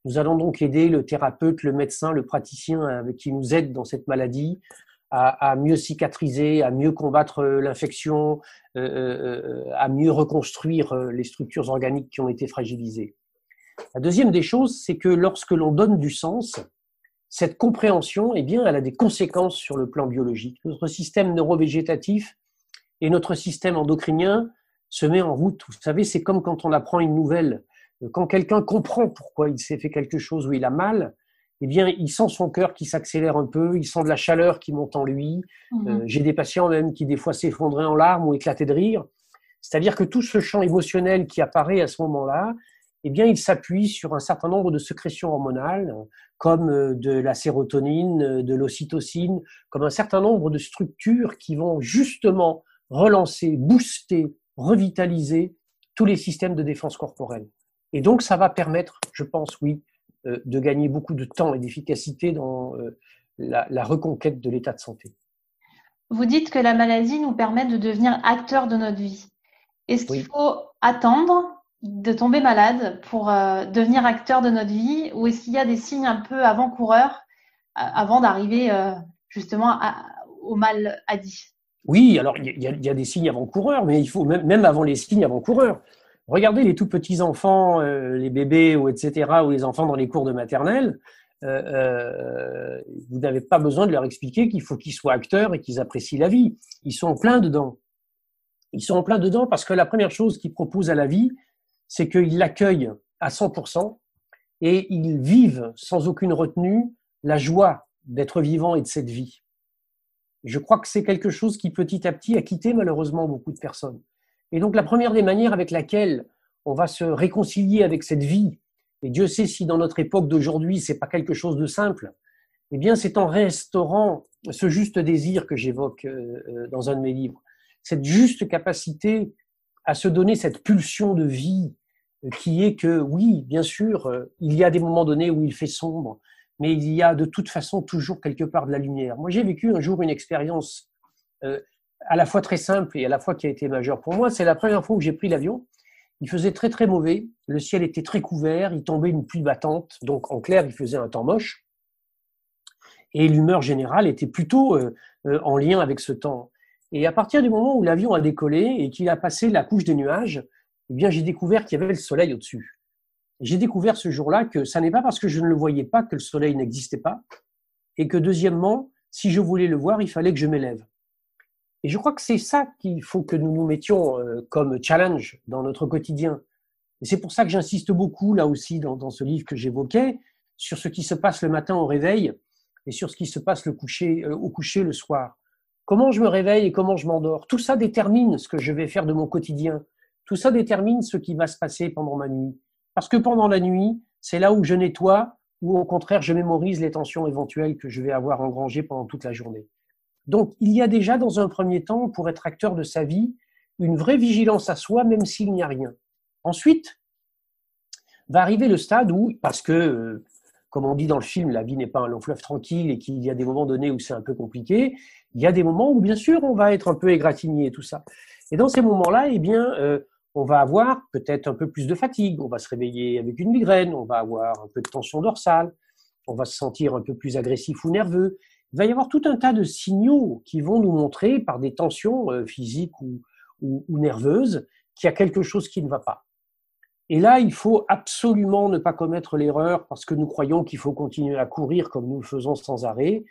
Nous allons donc aider le thérapeute, le médecin, le praticien qui nous aide dans cette maladie à, mieux cicatriser, à mieux combattre l'infection, euh, euh, euh, à mieux reconstruire les structures organiques qui ont été fragilisées. La deuxième des choses, c'est que lorsque l'on donne du sens, cette compréhension, eh bien, elle a des conséquences sur le plan biologique. Notre système neurovégétatif et notre système endocrinien se met en route. Vous savez, c'est comme quand on apprend une nouvelle. Quand quelqu'un comprend pourquoi il s'est fait quelque chose ou il a mal, eh bien, il sent son cœur qui s'accélère un peu, il sent de la chaleur qui monte en lui. Mhm. Euh, j'ai des patients même qui des fois s'effondraient en larmes ou éclataient de rire. C'est-à-dire que tout ce champ émotionnel qui apparaît à ce moment-là, eh bien, il s'appuie sur un certain nombre de sécrétions hormonales, comme euh, de la sérotonine, euh, de l'ocytocine, comme un certain nombre de structures qui vont justement relancer, booster, revitaliser tous les systèmes de défense corporelle. Et donc, ça va permettre, je pense, oui, euh, de gagner beaucoup de temps et d'efficacité dans la, reconquête de l'état de santé. Vous dites que la maladie nous permet de devenir acteur de notre vie. Est-ce qu'il faut attendre de tomber malade pour euh, devenir acteur de notre vie ou est-ce qu'il y a des signes un peu avant-coureurs euh, avant d'arriver euh, justement au mal dit Oui, alors il y, a des signes avant-coureurs, mais il faut même, avant les signes avant-coureurs. Regardez les tout petits enfants, les bébés ou etc. ou les enfants dans les cours de maternelle. vous n'avez pas besoin de leur expliquer qu'il faut qu'ils soient acteurs et qu'ils apprécient la vie. Ils sont pleins dedans. Ils sont en plein dedans parce que la première chose qu'ils proposent à la vie, c'est qu'ils l'accueillent à 100% et ils vivent sans aucune retenue la joie d'être vivant et de cette vie. Je crois que c'est quelque chose qui petit à petit a quitté malheureusement beaucoup de personnes. Et donc la première des manières avec laquelle on va se réconcilier avec cette vie, et Dieu sait si dans notre époque d'aujourd'hui c'est pas quelque chose de simple, eh bien c'est en restaurant ce juste désir que j'évoque euh, euh, dans un de mes livres, cette juste capacité à se donner cette pulsion de vie qui est que oui, bien sûr, euh, il y a des moments donnés où il fait sombre, mais il y a de toute façon toujours quelque part de la lumière. Moi, j'ai vécu un jour une expérience euh, à la fois très simple et à la fois qui a été majeure pour moi. C'est la première fois où j'ai pris l'avion. Il faisait très très mauvais, le ciel était très couvert, il tombait une pluie battante, donc en clair, il faisait un temps moche. Et l'humeur générale était plutôt euh, en lien avec ce temps. Et à partir du moment où l'avion a décollé et qu'il a passé la couche des nuages, eh bien, j'ai découvert qu'il y avait le soleil au-dessus. J'ai découvert ce jour-là que ça n'est pas parce que je ne le voyais pas que le soleil n'existait pas, et que deuxièmement, si je voulais le voir, il fallait que je m'élève. Et je crois que c'est ça qu'il faut que nous nous mettions euh, comme challenge dans notre quotidien. Et c'est pour ça que j'insiste beaucoup, là aussi, dans, ce livre que j'évoquais, sur ce qui se passe le matin au réveil et sur ce qui se passe euh, au coucher le soir. Comment je me réveille et comment je m'endors? Tout ça détermine ce que je vais faire de mon quotidien. Tout ça détermine ce qui va se passer pendant ma nuit. Parce que pendant la nuit, c'est là où je nettoie ou au contraire je mémorise les tensions éventuelles que je vais avoir engrangées pendant toute la journée. Donc il y a déjà dans un premier temps, pour être acteur de sa vie, une vraie vigilance à soi, même s'il n'y a rien. Ensuite, va arriver le stade où, parce que, euh, comme on dit dans le film, la vie n'est pas un long fleuve tranquille et qu'il y a des moments donnés où c'est un peu compliqué, il y a des moments où, bien sûr, on va être un peu égratigné et tout ça. Et dans ces moments-là, eh bien, euh, on va avoir peut-être un peu plus de fatigue, on va se réveiller avec une migraine, on va avoir un peu de tension dorsale, on va se sentir un peu plus agressif ou nerveux. Il va y avoir tout un tas de signaux qui vont nous montrer par des tensions euh, physiques ou, nerveuses qu'il y a quelque chose qui ne va pas. Et là, il faut absolument ne pas commettre l'erreur, parce que nous croyons qu'il faut continuer à courir comme nous le faisons sans arrêt,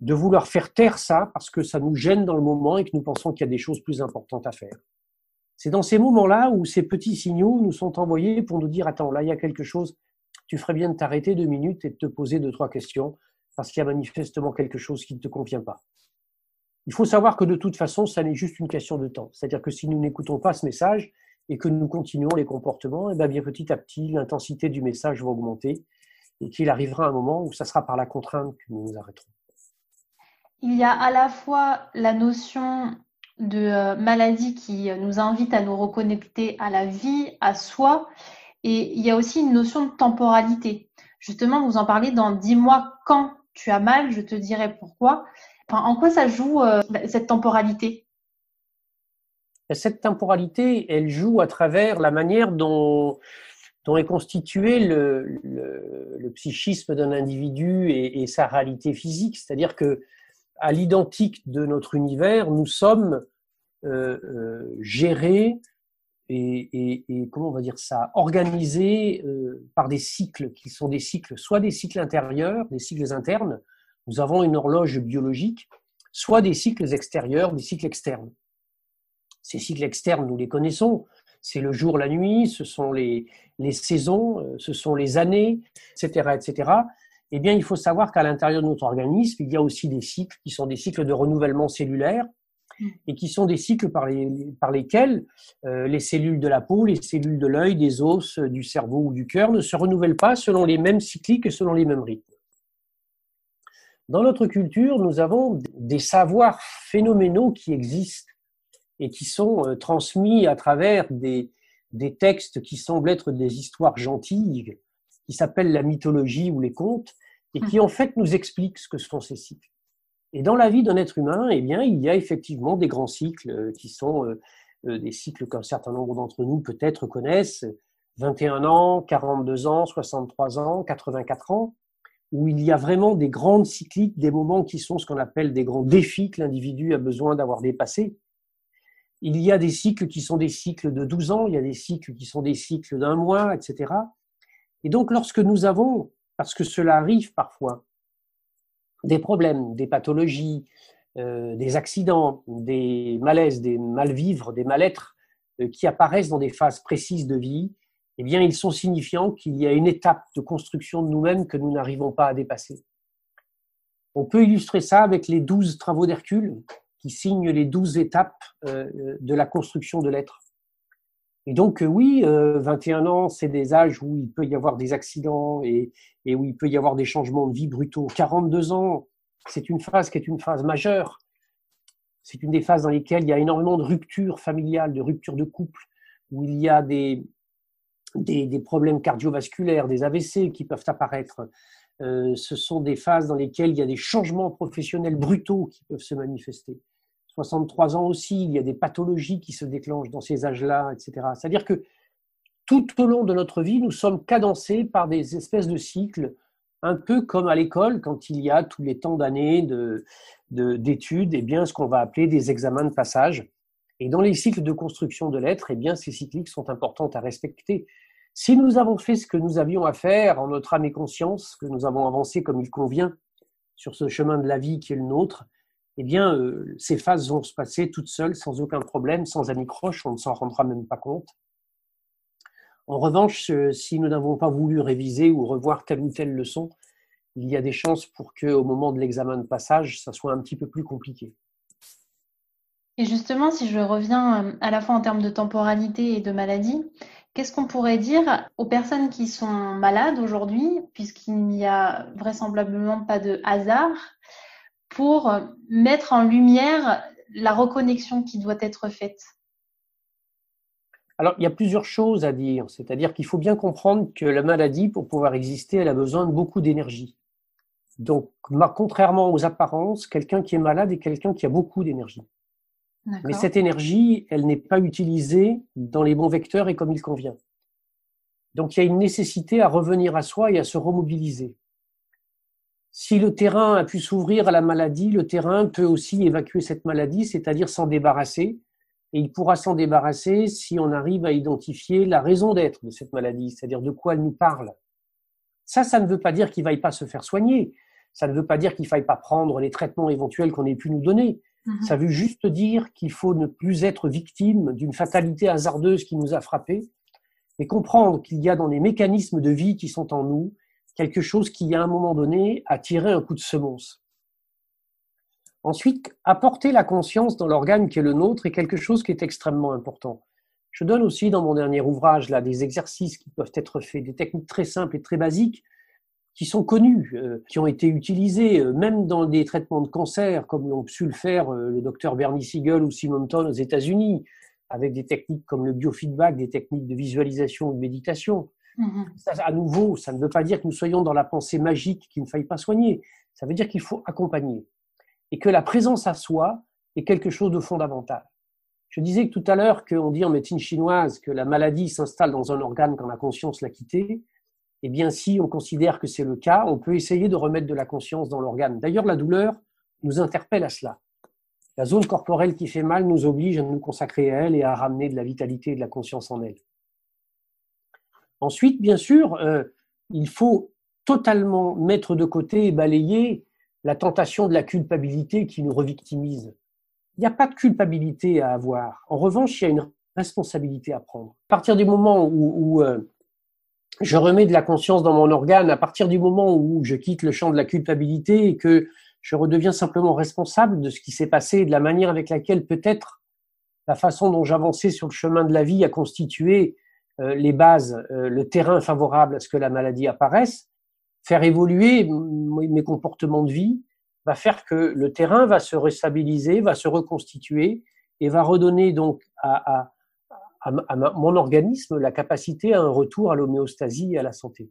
de vouloir faire taire ça parce que ça nous gêne dans le moment et que nous pensons qu'il y a des choses plus importantes à faire. C'est dans ces moments-là où ces petits signaux nous sont envoyés pour nous dire attends, là il y a quelque chose, tu ferais bien de t'arrêter deux minutes et de te poser deux, trois questions parce qu'il y a manifestement quelque chose qui ne te convient pas. Il faut savoir que de toute façon, ça n'est juste une question de temps. C'est-à-dire que si nous n'écoutons pas ce message et que nous continuons les comportements, et eh bien, bien petit à petit, l'intensité du message va augmenter et qu'il arrivera un moment où ça sera par la contrainte que nous nous arrêterons. Il y a à la fois la notion de euh, maladies qui euh, nous invitent à nous reconnecter à la vie, à soi. Et il y a aussi une notion de temporalité. Justement, vous en parlez dans Dis-moi quand tu as mal, je te dirai pourquoi. en quoi ça joue euh, cette temporalité? Cette temporalité, elle joue à travers la manière dont, dont est constitué le, psychisme d'un individu et, et, sa réalité physique. C'est-à-dire que à l'identique de notre univers, nous sommes euh, euh, gérés et, comment on va dire ça, organisé euh, par des cycles qui sont des cycles, soit des cycles intérieurs, des cycles internes, nous avons une horloge biologique, soit des cycles extérieurs, des cycles externes. Ces cycles externes, nous les connaissons, c'est le jour, la nuit, ce sont les, les saisons, ce sont les années, etc., etc. Eh bien, il faut savoir qu'à l'intérieur de notre organisme, il y a aussi des cycles qui sont des cycles de renouvellement cellulaire, Mm. et qui sont des cycles par, lesquels euh, les cellules de la peau, les cellules de l'œil, des os, euh, du cerveau ou du cœur ne se renouvellent pas selon les mêmes cycliques et selon les mêmes rythmes. Dans notre culture, nous avons des savoirs phénoménaux qui existent et qui sont euh, transmis à travers des, des textes qui semblent être des histoires gentilles, qui s'appellent la mythologie ou les contes, et qui mm. en fait nous expliquent ce que sont ces cycles. Et dans la vie d'un être humain, eh bien, il y a effectivement des grands cycles euh, qui sont euh, euh, des cycles qu'un certain nombre d'entre nous peut-être connaissent, 21 ans, 42 ans, 63 ans, 84 ans, où il y a vraiment des grandes cycliques, des moments qui sont ce qu'on appelle des grands défis que l'individu a besoin d'avoir dépassés. Il y a des cycles qui sont des cycles de 12 ans, il y a des cycles qui sont des cycles d'un mois, etc. Et donc lorsque nous avons, parce que cela arrive parfois, des problèmes, des pathologies, euh, des accidents, des malaises, des mal-vivres, des mal-être euh, qui apparaissent dans des phases précises de vie, eh bien, ils sont signifiants qu'il y a une étape de construction de nous-mêmes que nous n'arrivons pas à dépasser. On peut illustrer ça avec les douze travaux d'Hercule qui signent les douze étapes euh, de la construction de l'être. Et donc, oui, 21 ans, c'est des âges où il peut y avoir des accidents et, où il peut y avoir des changements de vie brutaux. 42 ans, c'est une phase qui est une phase majeure. C'est une des phases dans lesquelles il y a énormément de ruptures familiales, de ruptures de couple, où il y a des, des, problèmes cardiovasculaires, des AVC qui peuvent apparaître. Euh, ce sont des phases dans lesquelles il y a des changements professionnels brutaux qui peuvent se manifester. 63 ans aussi, il y a des pathologies qui se déclenchent dans ces âges-là, etc. C'est-à-dire que tout au long de notre vie, nous sommes cadencés par des espèces de cycles, un peu comme à l'école, quand il y a tous les temps d'années d'études, et eh bien, ce qu'on va appeler des examens de passage. Et dans les cycles de construction de l'être, eh bien, ces cycliques sont importantes à respecter. Si nous avons fait ce que nous avions à faire en notre âme et conscience, que nous avons avancé comme il convient sur ce chemin de la vie qui est le nôtre, eh bien, euh, ces phases vont se passer toutes seules, sans aucun problème, sans anicroche, on ne s'en rendra même pas compte. En revanche, si nous n'avons pas voulu réviser ou revoir telle ou telle leçon, il y a des chances pour que, au moment de l'examen de passage, ça soit un petit peu plus compliqué. Et justement, si je reviens euh, à la fois en termes de temporalité et de maladie, qu'est-ce qu'on pourrait dire aux personnes qui sont malades aujourd'hui, puisqu'il n'y a vraisemblablement pas de hasard, pour mettre en lumière la reconnexion qui doit être faite alors, il y a plusieurs choses à dire. C'est-à-dire qu'il faut bien comprendre que la maladie, pour pouvoir exister, elle a besoin de beaucoup d'énergie. Donc, contrairement aux apparences, quelqu'un qui est malade est quelqu'un qui a beaucoup d'énergie. Mais cette énergie, elle n'est pas utilisée dans les bons vecteurs et comme il convient. Donc, il y a une nécessité à revenir à soi et à se remobiliser. Si le terrain a pu s'ouvrir à la maladie, le terrain peut aussi évacuer cette maladie, c'est-à-dire s'en débarrasser. Et il pourra s'en débarrasser si on arrive à identifier la raison d'être de cette maladie, c'est-à-dire de quoi elle nous parle. Ça, ça ne veut pas dire qu'il ne vaille pas se faire soigner. Ça ne veut pas dire qu'il ne faille pas prendre les traitements éventuels qu'on ait pu nous donner. Mhm. Ça veut juste dire qu'il faut ne plus être victime d'une fatalité hasardeuse qui nous a frappés et comprendre qu'il y a dans les mécanismes de vie qui sont en nous quelque chose qui, à un moment donné, a tiré un coup de semonce. Ensuite, apporter la conscience dans l'organe qui est le nôtre est quelque chose qui est extrêmement important. Je donne aussi dans mon dernier ouvrage là des exercices qui peuvent être faits, des techniques très simples et très basiques qui sont connues, euh, qui ont été utilisées euh, même dans des traitements de cancer, comme l'ont pu le faire euh, le docteur Bernie Siegel ou Simonton aux États-Unis, avec des techniques comme le biofeedback, des techniques de visualisation ou de méditation. Mmh à nouveau, ça ne veut pas dire que nous soyons dans la pensée magique qu'il ne faille pas soigner. Ça veut dire qu'il faut accompagner. Et que la présence à soi est quelque chose de fondamental. Je disais tout à l'heure qu'on dit en médecine chinoise que la maladie s'installe dans un organe quand la conscience l'a quitté. Eh bien, si on considère que c'est le cas, on peut essayer de remettre de la conscience dans l'organe. D'ailleurs, la douleur nous interpelle à cela. La zone corporelle qui fait mal nous oblige à nous consacrer à elle et à ramener de la vitalité et de la conscience en elle. Ensuite, bien sûr, euh, il faut totalement mettre de côté et balayer la tentation de la culpabilité qui nous revictimise. Il n'y a pas de culpabilité à avoir. En revanche, il y a une responsabilité à prendre. À partir du moment où, euh, je remets de la conscience dans mon organe, à partir du moment où je quitte le champ de la culpabilité et que je redeviens simplement responsable de ce qui s'est passé et de la manière avec laquelle peut-être la façon dont j'avançais sur le chemin de la vie a constitué les bases, euh, le terrain favorable à ce que la maladie apparaisse, faire évoluer mes comportements de vie va faire que le terrain va se restabiliser, va se reconstituer et va redonner donc à, mon organisme la capacité à un retour à l'homéostasie et à la santé.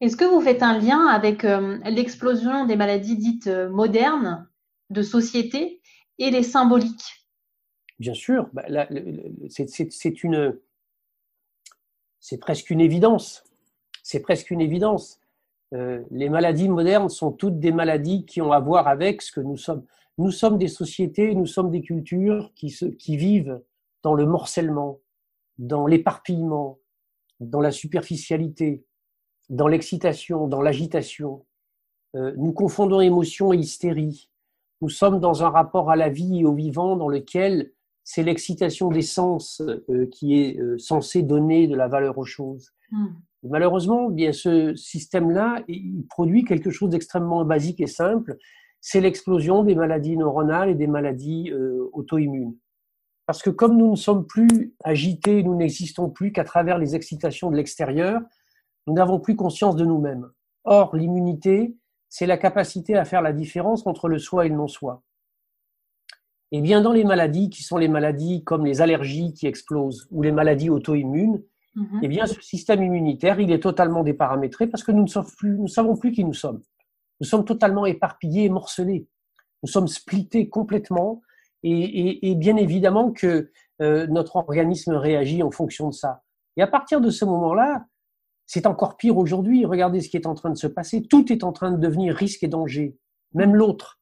Est-ce que vous faites un lien avec euh, l'explosion des maladies dites euh, modernes de société et les symboliques? Bien sûr, bah, c'est une, c'est presque une évidence. C'est presque une évidence. Euh, les maladies modernes sont toutes des maladies qui ont à voir avec ce que nous sommes. Nous sommes des sociétés, nous sommes des cultures qui, vivent dans le morcellement, dans l'éparpillement, dans la superficialité, dans l'excitation, dans l'agitation. Euh, nous confondons émotion et hystérie. Nous sommes dans un rapport à la vie et au vivant dans lequel c'est l'excitation des sens euh, qui est euh, censée donner de la valeur aux choses. Hmm. Malheureusement, bien ce système-là, il produit quelque chose d'extrêmement basique et simple. C'est l'explosion des maladies neuronales et des maladies euh, auto-immunes. Parce que comme nous ne sommes plus agités, nous n'existons plus qu'à travers les excitations de l'extérieur, nous n'avons plus conscience de nous-mêmes. Or, l'immunité, c'est la capacité à faire la différence entre le soi et le non-soi. Et bien dans les maladies qui sont les maladies comme les allergies qui explosent ou les maladies auto-immunes, mhm. eh bien ce système immunitaire, il est totalement déparamétré parce que nous ne plus, savons plus qui nous sommes. Nous sommes totalement éparpillés et morcelés. Nous sommes splittés complètement et, bien évidemment que euh, notre organisme réagit en fonction de ça. Et à partir de ce moment-là, c'est encore pire aujourd'hui. Regardez ce qui est en train de se passer. Tout est en train de devenir risque et danger. Même l'autre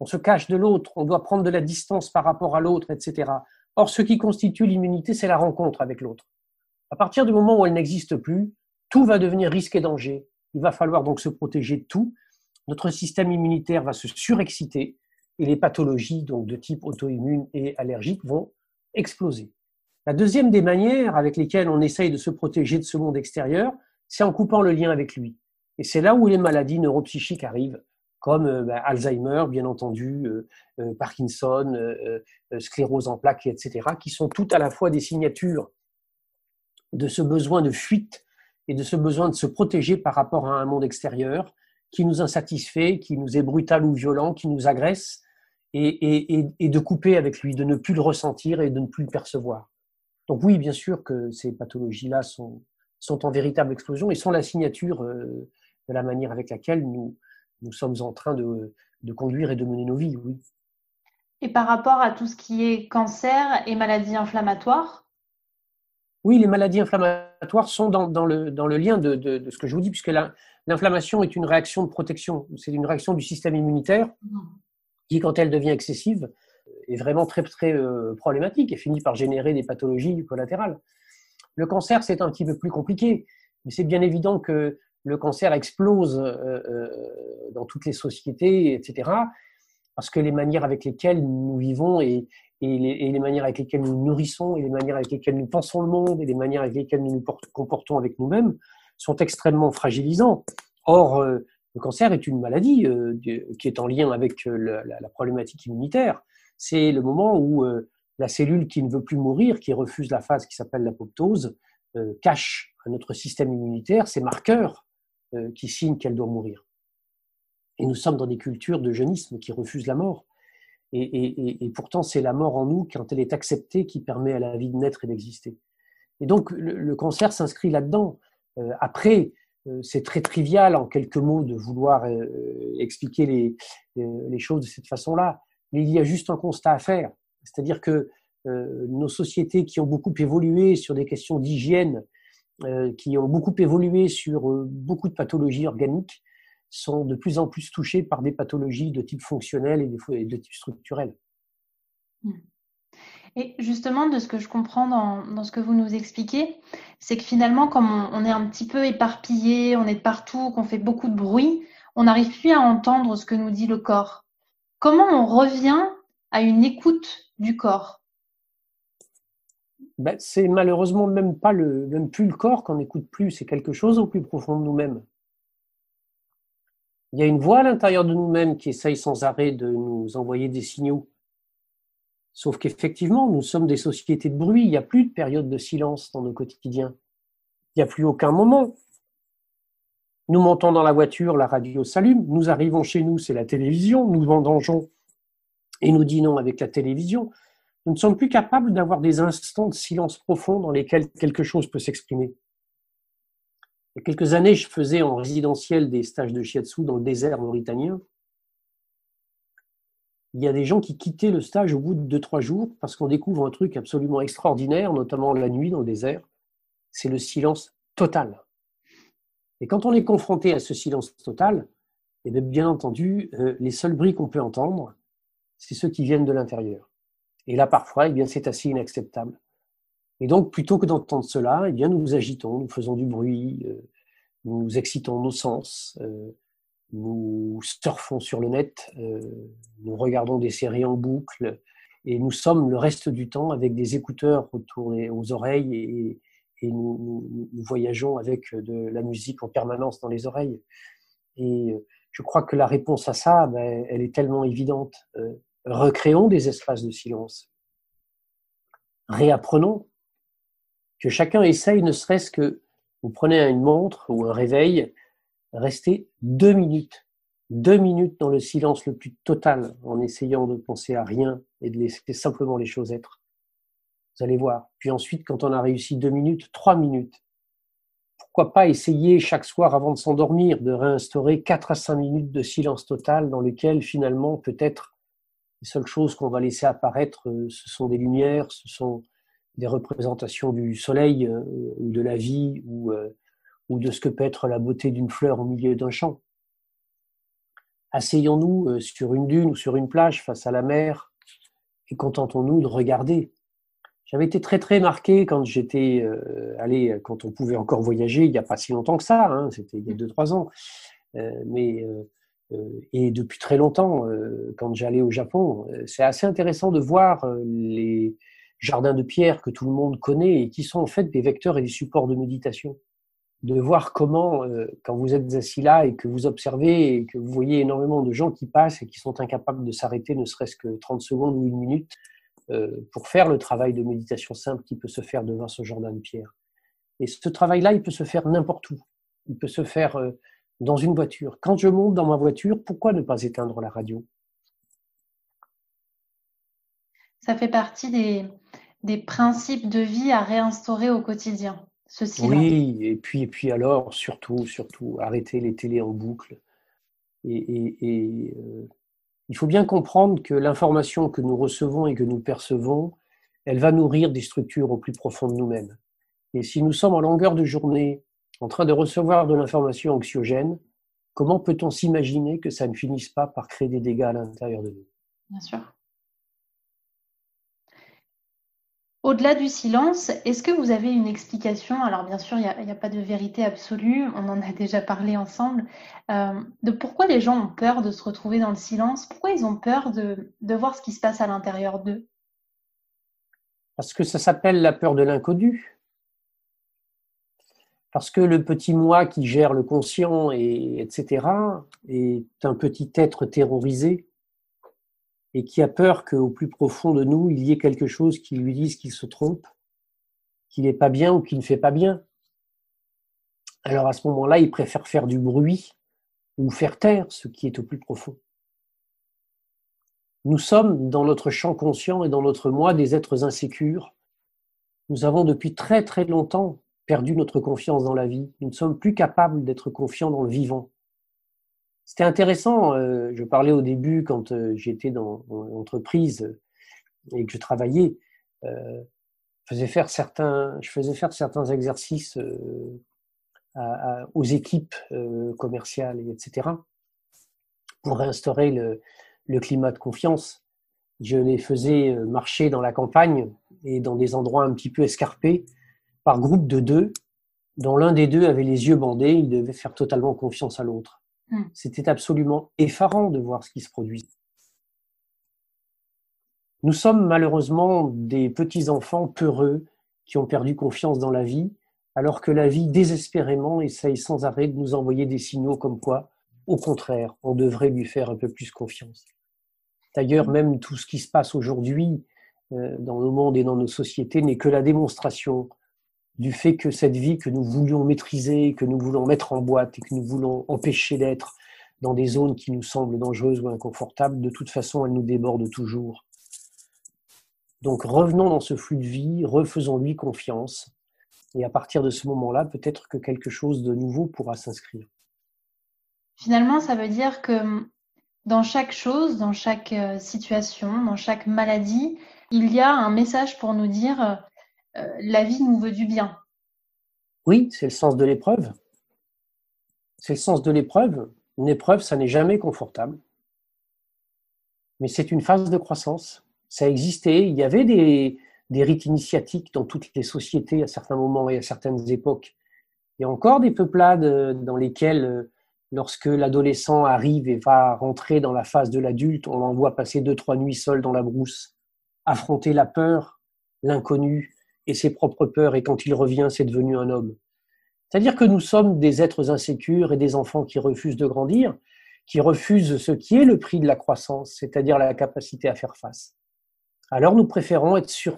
on se cache de l'autre, on doit prendre de la distance par rapport à l'autre, etc. Or, ce qui constitue l'immunité, c'est la rencontre avec l'autre. À partir du moment où elle n'existe plus, tout va devenir risque et danger. Il va falloir donc se protéger de tout. Notre système immunitaire va se surexciter et les pathologies donc de type auto-immune et allergique vont exploser. La deuxième des manières avec lesquelles on essaye de se protéger de ce monde extérieur, c'est en coupant le lien avec lui. Et c'est là où les maladies neuropsychiques arrivent comme euh, bah, Alzheimer, bien entendu, euh, euh, Parkinson, sclérose en plaques, etc., qui sont toutes à la fois des signatures de ce besoin de fuite et de ce besoin de se protéger par rapport à un monde extérieur qui nous insatisfait, qui nous est brutal ou violent, qui nous agresse, et, de couper avec lui, de ne plus le ressentir et de ne plus le percevoir. Donc oui, bien sûr que ces pathologies-là sont, sont en véritable explosion et sont la signature de la manière avec laquelle nous, nous sommes en train de, conduire et de mener nos vies, oui. Et par rapport à tout ce qui est cancer et maladies inflammatoires? Oui, les maladies inflammatoires sont dans, le, dans le, lien de, ce que je vous dis, puisque l'inflammation est une réaction de protection, c'est une réaction du système immunitaire mmh. qui, quand elle devient excessive, est vraiment très, très euh, problématique et finit par générer des pathologies collatérales. Le cancer, c'est un petit peu plus compliqué, mais c'est bien évident que le cancer explose euh, euh, dans toutes les sociétés, etc. Parce que les manières avec lesquelles nous vivons et, les, manières avec lesquelles nous nourrissons et les manières avec lesquelles nous pensons le monde et les manières avec lesquelles nous nous comportons avec nous-mêmes sont extrêmement fragilisants. Or, euh, le cancer est une maladie qui est en lien avec la, problématique immunitaire. C'est le moment où la cellule qui ne veut plus mourir, qui refuse la phase qui s'appelle l'apoptose, cache à notre système immunitaire ses marqueurs qui signe qu'elle doit mourir. Et nous sommes dans des cultures de jeunisme qui refusent la mort. Et, pourtant, c'est la mort en nous, quand elle est acceptée, qui permet à la vie de naître et d'exister. Et donc, le, cancer s'inscrit là-dedans. Euh, après, euh, c'est très trivial en quelques mots de vouloir expliquer les, choses de cette façon-là, mais il y a juste un constat à faire. C'est-à-dire que nos sociétés qui ont beaucoup évolué sur des questions d'hygiène euh, qui ont beaucoup évolué sur euh, beaucoup de pathologies organiques, sont de plus en plus touchés par des pathologies de type fonctionnel et de type structurel. Hmm. Et justement, de ce que je comprends dans, ce que vous nous expliquez, c'est que finalement, comme on, est un petit peu éparpillé, on est de partout, qu'on fait beaucoup de bruit, on n'arrive plus à entendre ce que nous dit le corps. Comment on revient à une écoute du corps? Ben, C'est malheureusement même, pas le, même plus le corps qu'on n'écoute plus, c'est quelque chose au plus profond de nous-mêmes. Il y a une voix à l'intérieur de nous-mêmes qui essaye sans arrêt de nous envoyer des signaux. Sauf qu'effectivement, nous sommes des sociétés de bruit, il n'y a plus de période de silence dans nos quotidiens. Il n'y a plus aucun moment. Nous montons dans la voiture, la radio s'allume, nous arrivons chez nous, c'est la télévision, nous vendangeons et nous dînons avec la télévision. Nous ne sommes plus capables d'avoir des instants de silence profond dans lesquels quelque chose peut s'exprimer. Il y a quelques années, je faisais en résidentiel des stages de shiatsu dans le désert mauritanien il y a des gens qui quittaient le stage au bout de 2-3 jours parce qu'on découvre un truc absolument extraordinaire, notamment la nuit dans le désert, c'est le silence total. Et quand on est confronté à ce silence total, et eh bien entendu, euh, les seuls bruits qu'on peut entendre, c'est ceux qui viennent de l'intérieur. Et là, parfois, eh bien, c'est assez inacceptable. Et donc, plutôt que d'entendre cela, eh bien, nous agitons, nous faisons du bruit, euh, nous excitons nos sens, euh, nous surfons sur le net, euh, nous regardons des séries en boucle et nous sommes le reste du temps avec des écouteurs autour des, aux oreilles et, nous, voyageons avec de la musique en permanence dans les oreilles. Et je crois que la réponse à ça, ben, elle est tellement évidente. Recréons des espaces de silence. Réapprenons que chacun essaye, ne serait-ce que vous prenez une montre ou un réveil, rester deux minutes, deux minutes dans le silence le plus total, en essayant de penser à rien et de laisser simplement les choses être. Vous allez voir. Puis ensuite, quand on a réussi deux minutes, trois minutes. Pourquoi pas essayer chaque soir avant de s'endormir de réinstaurer quatre à cinq minutes de silence total dans lequel finalement peut-être les seules choses qu'on va laisser apparaître, euh, ce sont des lumières, ce sont des représentations du soleil euh, ou de la vie ou euh, ou de ce que peut être la beauté d'une fleur au milieu d'un champ. Asseyons-nous sur une dune ou sur une plage face à la mer et contentons-nous de regarder. J'avais été très très marqué quand j'étais allé, quand on pouvait encore voyager, il n'y a pas si longtemps que ça, hein, c'était il y a 2-3 ans, mais et depuis très longtemps, quand j'allais au Japon, c'est assez intéressant de voir les jardins de pierre que tout le monde connaît et qui sont en fait des vecteurs et des supports de méditation de voir comment, euh, quand vous êtes assis là et que vous observez et que vous voyez énormément de gens qui passent et qui sont incapables de s'arrêter ne serait-ce que 30 secondes ou une minute euh, pour faire le travail de méditation simple qui peut se faire devant ce jardin de pierre. Et ce travail-là, il peut se faire n'importe où. Il peut se faire euh, dans une voiture. Quand je monte dans ma voiture, pourquoi ne pas éteindre la radio? Ça fait partie des, des principes de vie à réinstaurer au quotidien. Oui, et puis, et puis alors, surtout, surtout, arrêter les télés en boucle. Et, euh, il faut bien comprendre que l'information que nous recevons et que nous percevons, elle va nourrir des structures au plus profond de nous-mêmes. Et si nous sommes en longueur de journée en train de recevoir de l'information anxiogène, comment peut-on s'imaginer que ça ne finisse pas par créer des dégâts à l'intérieur de nous? Bien sûr. Au-delà du silence, est-ce que vous avez une explication? Alors bien sûr, il n'y a, pas de vérité absolue, on en a déjà parlé ensemble, euh, de pourquoi les gens ont peur de se retrouver dans le silence, pourquoi ils ont peur de, voir ce qui se passe à l'intérieur d'eux? Parce que ça s'appelle la peur de l'inconnu. Parce que le petit moi qui gère le conscient, et, etc., est un petit être terrorisé et qui a peur qu'au plus profond de nous, il y ait quelque chose qui lui dise qu'il se trompe, qu'il n'est pas bien ou qu'il ne fait pas bien. Alors à ce moment-là, il préfère faire du bruit ou faire taire ce qui est au plus profond. Nous sommes dans notre champ conscient et dans notre moi des êtres insécures. Nous avons depuis très très longtemps perdu notre confiance dans la vie. Nous ne sommes plus capables d'être confiants dans le vivant. C'était intéressant. Euh, je parlais au début quand euh, j'étais dans, l'entreprise et que je travaillais. Euh, je faisais faire certains, exercices aux équipes commerciales, etc., pour réinstaurer le climat de confiance. Je les faisais marcher dans la campagne et dans des endroits un petit peu escarpés par groupe de deux, dont l'un des deux avait les yeux bandés, il devait faire totalement confiance à l'autre. Hmm. C'était absolument effarant de voir ce qui se produit. Nous sommes malheureusement des petits-enfants peureux qui ont perdu confiance dans la vie, alors que la vie désespérément essaye sans arrêt de nous envoyer des signaux comme quoi, au contraire, on devrait lui faire un peu plus confiance. D'ailleurs, même tout ce qui se passe aujourd'hui euh, dans nos mondes et dans nos sociétés n'est que la démonstration du fait que cette vie que nous voulions maîtriser, que nous voulons mettre en boîte et que nous voulons empêcher d'être dans des zones qui nous semblent dangereuses ou inconfortables, de toute façon, elle nous déborde toujours. Donc revenons dans ce flux de vie, refaisons-lui confiance, et à partir de ce moment-là, peut-être que quelque chose de nouveau pourra s'inscrire. Finalement, ça veut dire que dans chaque chose, dans chaque euh, situation, dans chaque maladie, il y a un message pour nous dire euh, la vie nous veut du bien. Oui, c'est le sens de l'épreuve. C'est le sens de l'épreuve. Une épreuve, ça n'est jamais confortable. Mais c'est une phase de croissance. Ça a existé. Il y avait des, des rites initiatiques dans toutes les sociétés à certains moments et à certaines époques. Il y a encore des peuplades euh, dans lesquelles, euh, lorsque l'adolescent arrive et va rentrer dans la phase de l'adulte, on l'envoie passer deux, trois nuits seul dans la brousse, affronter la peur, l'inconnu, et ses propres peurs, et quand il revient, c'est devenu un homme. C'est-à-dire que nous sommes des êtres insécures et des enfants qui refusent de grandir, qui refusent ce qui est le prix de la croissance, c'est-à-dire la capacité à faire face. Alors nous préférons être, sur,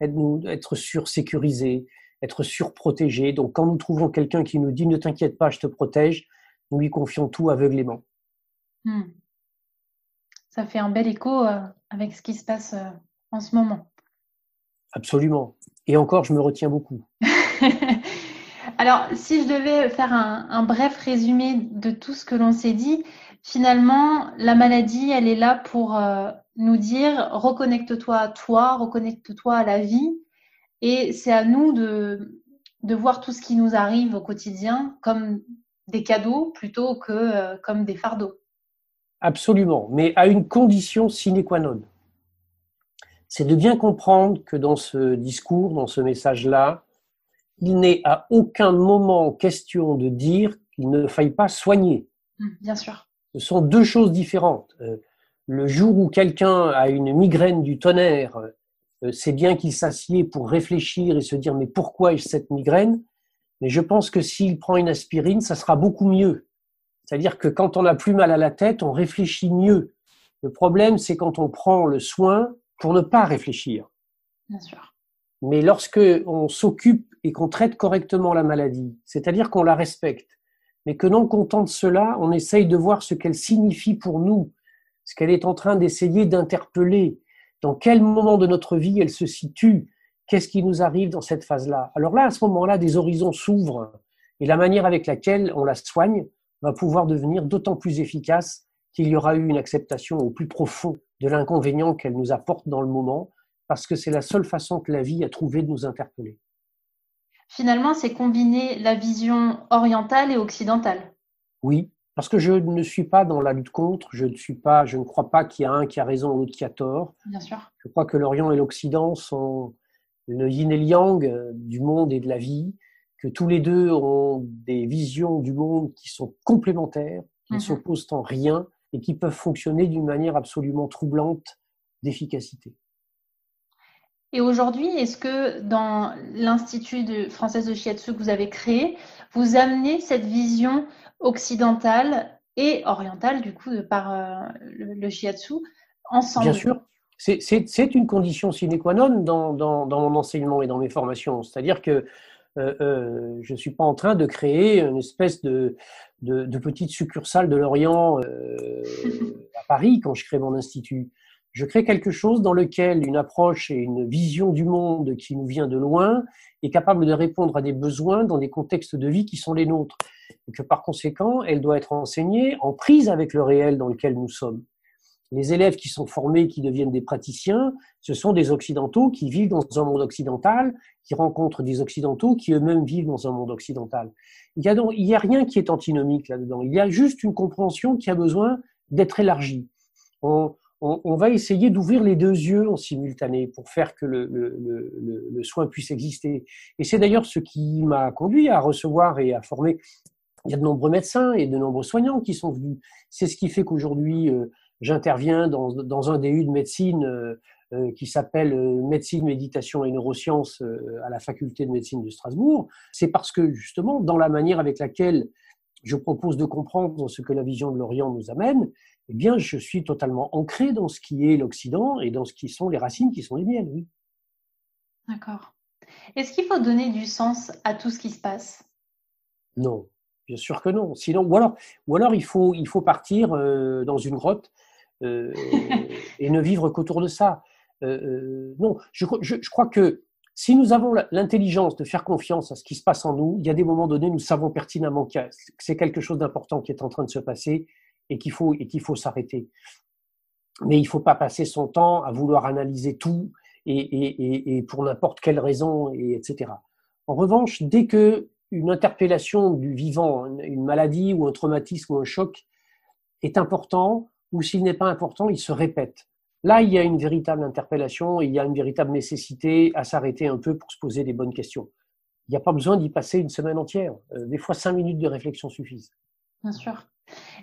être, sursécurisés, être surprotégés. Donc quand nous trouvons quelqu'un qui nous dit ne t'inquiète pas, je te protège, nous lui confions tout aveuglément. Hmm. Ça fait un bel écho euh, avec ce qui se passe euh, en ce moment. Absolument. Et encore, je me retiens beaucoup. Alors, si je devais faire un, bref résumé de tout ce que l'on s'est dit, finalement, la maladie, elle est là pour euh, nous dire reconnecte-toi à toi, reconnecte-toi à la vie. Et c'est à nous de, de voir tout ce qui nous arrive au quotidien comme des cadeaux plutôt que euh, comme des fardeaux. Absolument, mais à une condition sine qua non c'est de bien comprendre que dans ce discours, dans ce message-là, il n'est à aucun moment question de dire qu'il ne faille pas soigner. Mmh, bien sûr. Ce sont deux choses différentes. Euh, le jour où quelqu'un a une migraine du tonnerre, euh, c'est bien qu'il s'assied pour réfléchir et se dire mais pourquoi ai-je cette migraine? Mais je pense que s'il prend une aspirine, ça sera beaucoup mieux. C'est-à-dire que quand on a plus mal à la tête, on réfléchit mieux. Le problème, c'est quand on prend le soin pour ne pas réfléchir. Bien sûr. Mais lorsque on s'occupe et qu'on traite correctement la maladie, c'est-à-dire qu'on la respecte, mais que non content de cela, on essaye de voir ce qu'elle signifie pour nous, ce qu'elle est en train d'essayer d'interpeller, dans quel moment de notre vie elle se situe, qu'est-ce qui nous arrive dans cette phase-là. Alors là, à ce moment-là, des horizons s'ouvrent et la manière avec laquelle on la soigne va pouvoir devenir d'autant plus efficace qu'il y aura eu une acceptation au plus profond de l'inconvénient qu'elle nous apporte dans le moment, parce que c'est la seule façon que la vie a trouvé de nous interpeller. Finalement, c'est combiner la vision orientale et occidentale. Oui, parce que je ne suis pas dans la lutte contre, je ne suis pas, je ne crois pas qu'il y a un qui a raison ou l'autre qui a tort. Bien sûr. Je crois que l'Orient et l'Occident sont le yin et le yang du monde et de la vie, que tous les deux ont des visions du monde qui sont complémentaires, qui ne mhm. s'opposent en rien et qui peuvent fonctionner d'une manière absolument troublante d'efficacité. Et aujourd'hui, est-ce que dans l'Institut français de Shiatsu que vous avez créé, vous amenez cette vision occidentale et orientale, du coup, par euh, le, Shiatsu, ensemble? Bien sûr. C'est une condition sine qua non dans, dans, dans, mon enseignement et dans mes formations. C'est-à-dire que euh, euh, je ne suis pas en train de créer une espèce de, de, petite succursale de l'Orient euh, à Paris quand je crée mon institut. Je crée quelque chose dans lequel une approche et une vision du monde qui nous vient de loin est capable de répondre à des besoins dans des contextes de vie qui sont les nôtres. Et que par conséquent, elle doit être enseignée en prise avec le réel dans lequel nous sommes. Les élèves qui sont formés, qui deviennent des praticiens, ce sont des occidentaux qui vivent dans un monde occidental, qui rencontrent des Occidentaux qui eux-mêmes vivent dans un monde occidental. Il n'y a, il y a rien qui est antinomique là-dedans. Il y a juste une compréhension qui a besoin d'être élargie. On, va essayer d'ouvrir les deux yeux en simultané pour faire que le, soin puisse exister. Et c'est d'ailleurs ce qui m'a conduit à recevoir et à former. Il y a de nombreux médecins et de nombreux soignants qui sont venus. C'est ce qui fait qu'aujourd'hui, euh, j'interviens dans, dans, un DU de médecine euh, euh, qui s'appelle médecine, méditation et neurosciences à la faculté de médecine de Strasbourg. C'est parce que justement, dans la manière avec laquelle je propose de comprendre ce que la vision de l'Orient nous amène, eh bien, je suis totalement ancré dans ce qui est l'Occident et dans ce qui sont les racines qui sont les miennes, oui. D'accord. Est-ce qu'il faut donner du sens à tout ce qui se passe? Non, bien sûr que non. Sinon, ou alors, ou alors il, faut, il faut partir euh, dans une grotte euh, et ne vivre qu'autour de ça. Euh, non, je, crois que si nous avons l'intelligence de faire confiance à ce qui se passe en nous, il y a des moments donnés, nous savons pertinemment que c'est quelque chose d'important qui est en train de se passer et qu'il faut, et faut s'arrêter. Mais il ne faut pas passer son temps à vouloir analyser tout et, et, et pour n'importe quelle raison, et etc. En revanche, dès que une interpellation du vivant, une maladie ou un traumatisme ou un choc est important, ou s'il n'est pas important, il se répète. Là, il y a une véritable interpellation, il y a une véritable nécessité à s'arrêter un peu pour se poser des bonnes questions. Il n'y a pas besoin d'y passer une semaine entière. Euh, des fois, cinq minutes de réflexion suffisent. Bien sûr.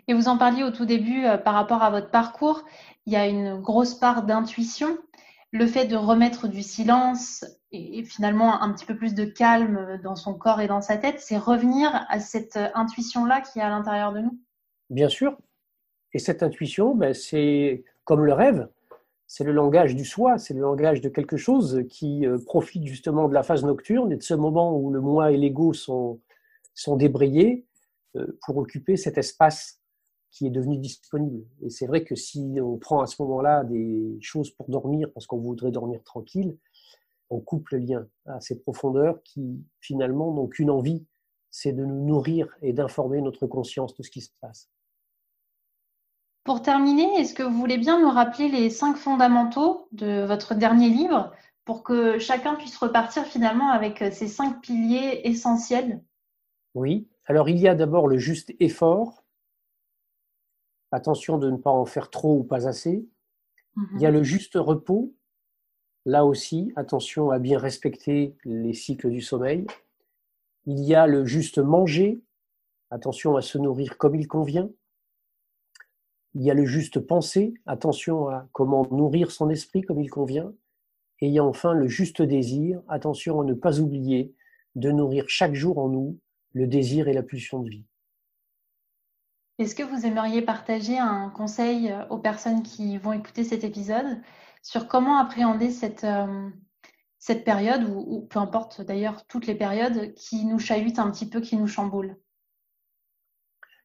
Et vous en parliez au tout début euh, par rapport à votre parcours, il y a une grosse part d'intuition. Le fait de remettre du silence et, finalement un petit peu plus de calme dans son corps et dans sa tête, c'est revenir à cette euh, intuition-là qui est à l'intérieur de nous? Bien sûr. Et cette intuition, ben, c'est comme le rêve, c'est le langage du soi, c'est le langage de quelque chose qui euh, profite justement de la phase nocturne et de ce moment où le moi et l'ego sont, sont débrayés pour occuper cet espace qui est devenu disponible. Et c'est vrai que si on prend à ce moment-là des choses pour dormir, parce qu'on voudrait dormir tranquille, on coupe le lien à ces profondeurs qui finalement n'ont qu'une envie, c'est de nous nourrir et d'informer notre conscience de ce qui se passe. Pour terminer, est-ce que vous voulez bien nous rappeler les cinq fondamentaux de votre dernier livre pour que chacun puisse repartir finalement avec ces cinq piliers essentiels? Oui, alors il y a d'abord le juste effort, Attention de ne pas en faire trop ou pas assez. Il y a mhm. le juste repos. Là aussi, attention à bien respecter les cycles du sommeil. Il y a le juste manger. Attention à se nourrir comme il convient. Il y a le juste penser. Attention à comment nourrir son esprit comme il convient. Et il y a enfin le juste désir. Attention à ne pas oublier de nourrir chaque jour en nous le désir et la pulsion de vie. Est-ce que vous aimeriez partager un conseil euh, aux personnes qui vont écouter cet épisode sur comment appréhender cette, euh, cette période, ou, peu importe d'ailleurs toutes les périodes, qui nous chahutent un petit peu, qui nous chamboulent? Le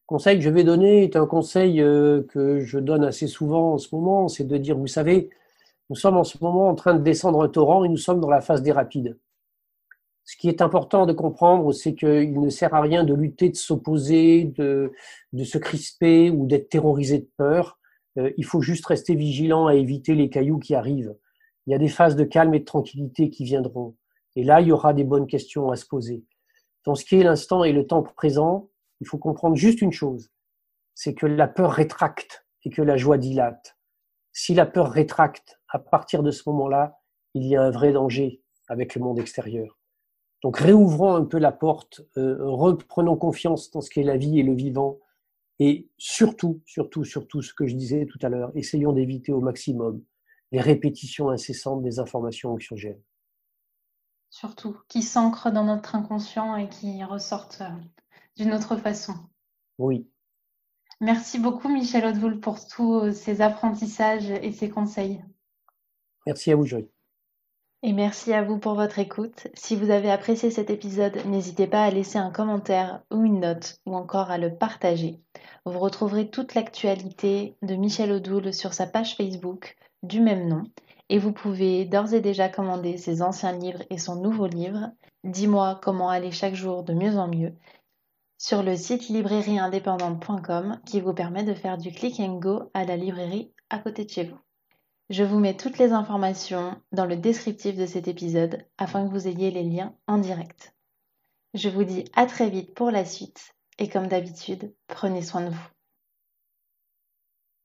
conseil que je vais donner est un conseil euh, que je donne assez souvent en ce moment, c'est de dire, vous savez, nous sommes en ce moment en train de descendre un torrent et nous sommes dans la phase des rapides. Ce qui est important de comprendre, c'est qu'il ne sert à rien de lutter, de s'opposer, de, de se crisper ou d'être terrorisé de peur. Euh, il faut juste rester vigilant à éviter les cailloux qui arrivent. Il y a des phases de calme et de tranquillité qui viendront. Et là, il y aura des bonnes questions à se poser. Dans ce qui est l'instant et le temps présent, il faut comprendre juste une chose, c'est que la peur rétracte et que la joie dilate. Si la peur rétracte, à partir de ce moment-là, il y a un vrai danger avec le monde extérieur. Donc réouvrons un peu la porte, euh, reprenons confiance dans ce qu'est la vie et le vivant, et surtout, surtout, surtout ce que je disais tout à l'heure, essayons d'éviter au maximum les répétitions incessantes des informations anxiogènes. Surtout, qui s'ancrent dans notre inconscient et qui ressortent euh, d'une autre façon. Oui. Merci beaucoup Michel Hauteboul pour tous ces apprentissages et ces conseils. Merci à vous Joël. Et merci à vous pour votre écoute. Si vous avez apprécié cet épisode, n'hésitez pas à laisser un commentaire ou une note ou encore à le partager. Vous retrouverez toute l'actualité de Michel Odoul sur sa page Facebook du même nom et vous pouvez d'ores et déjà commander ses anciens livres et son nouveau livre Dis-moi comment aller chaque jour de mieux en mieux sur le site librairieindépendante.com qui vous permet de faire du click and go à la librairie à côté de chez vous. Je vous mets toutes les informations dans le descriptif de cet épisode afin que vous ayez les liens en direct. Je vous dis à très vite pour la suite et comme d'habitude, prenez soin de vous.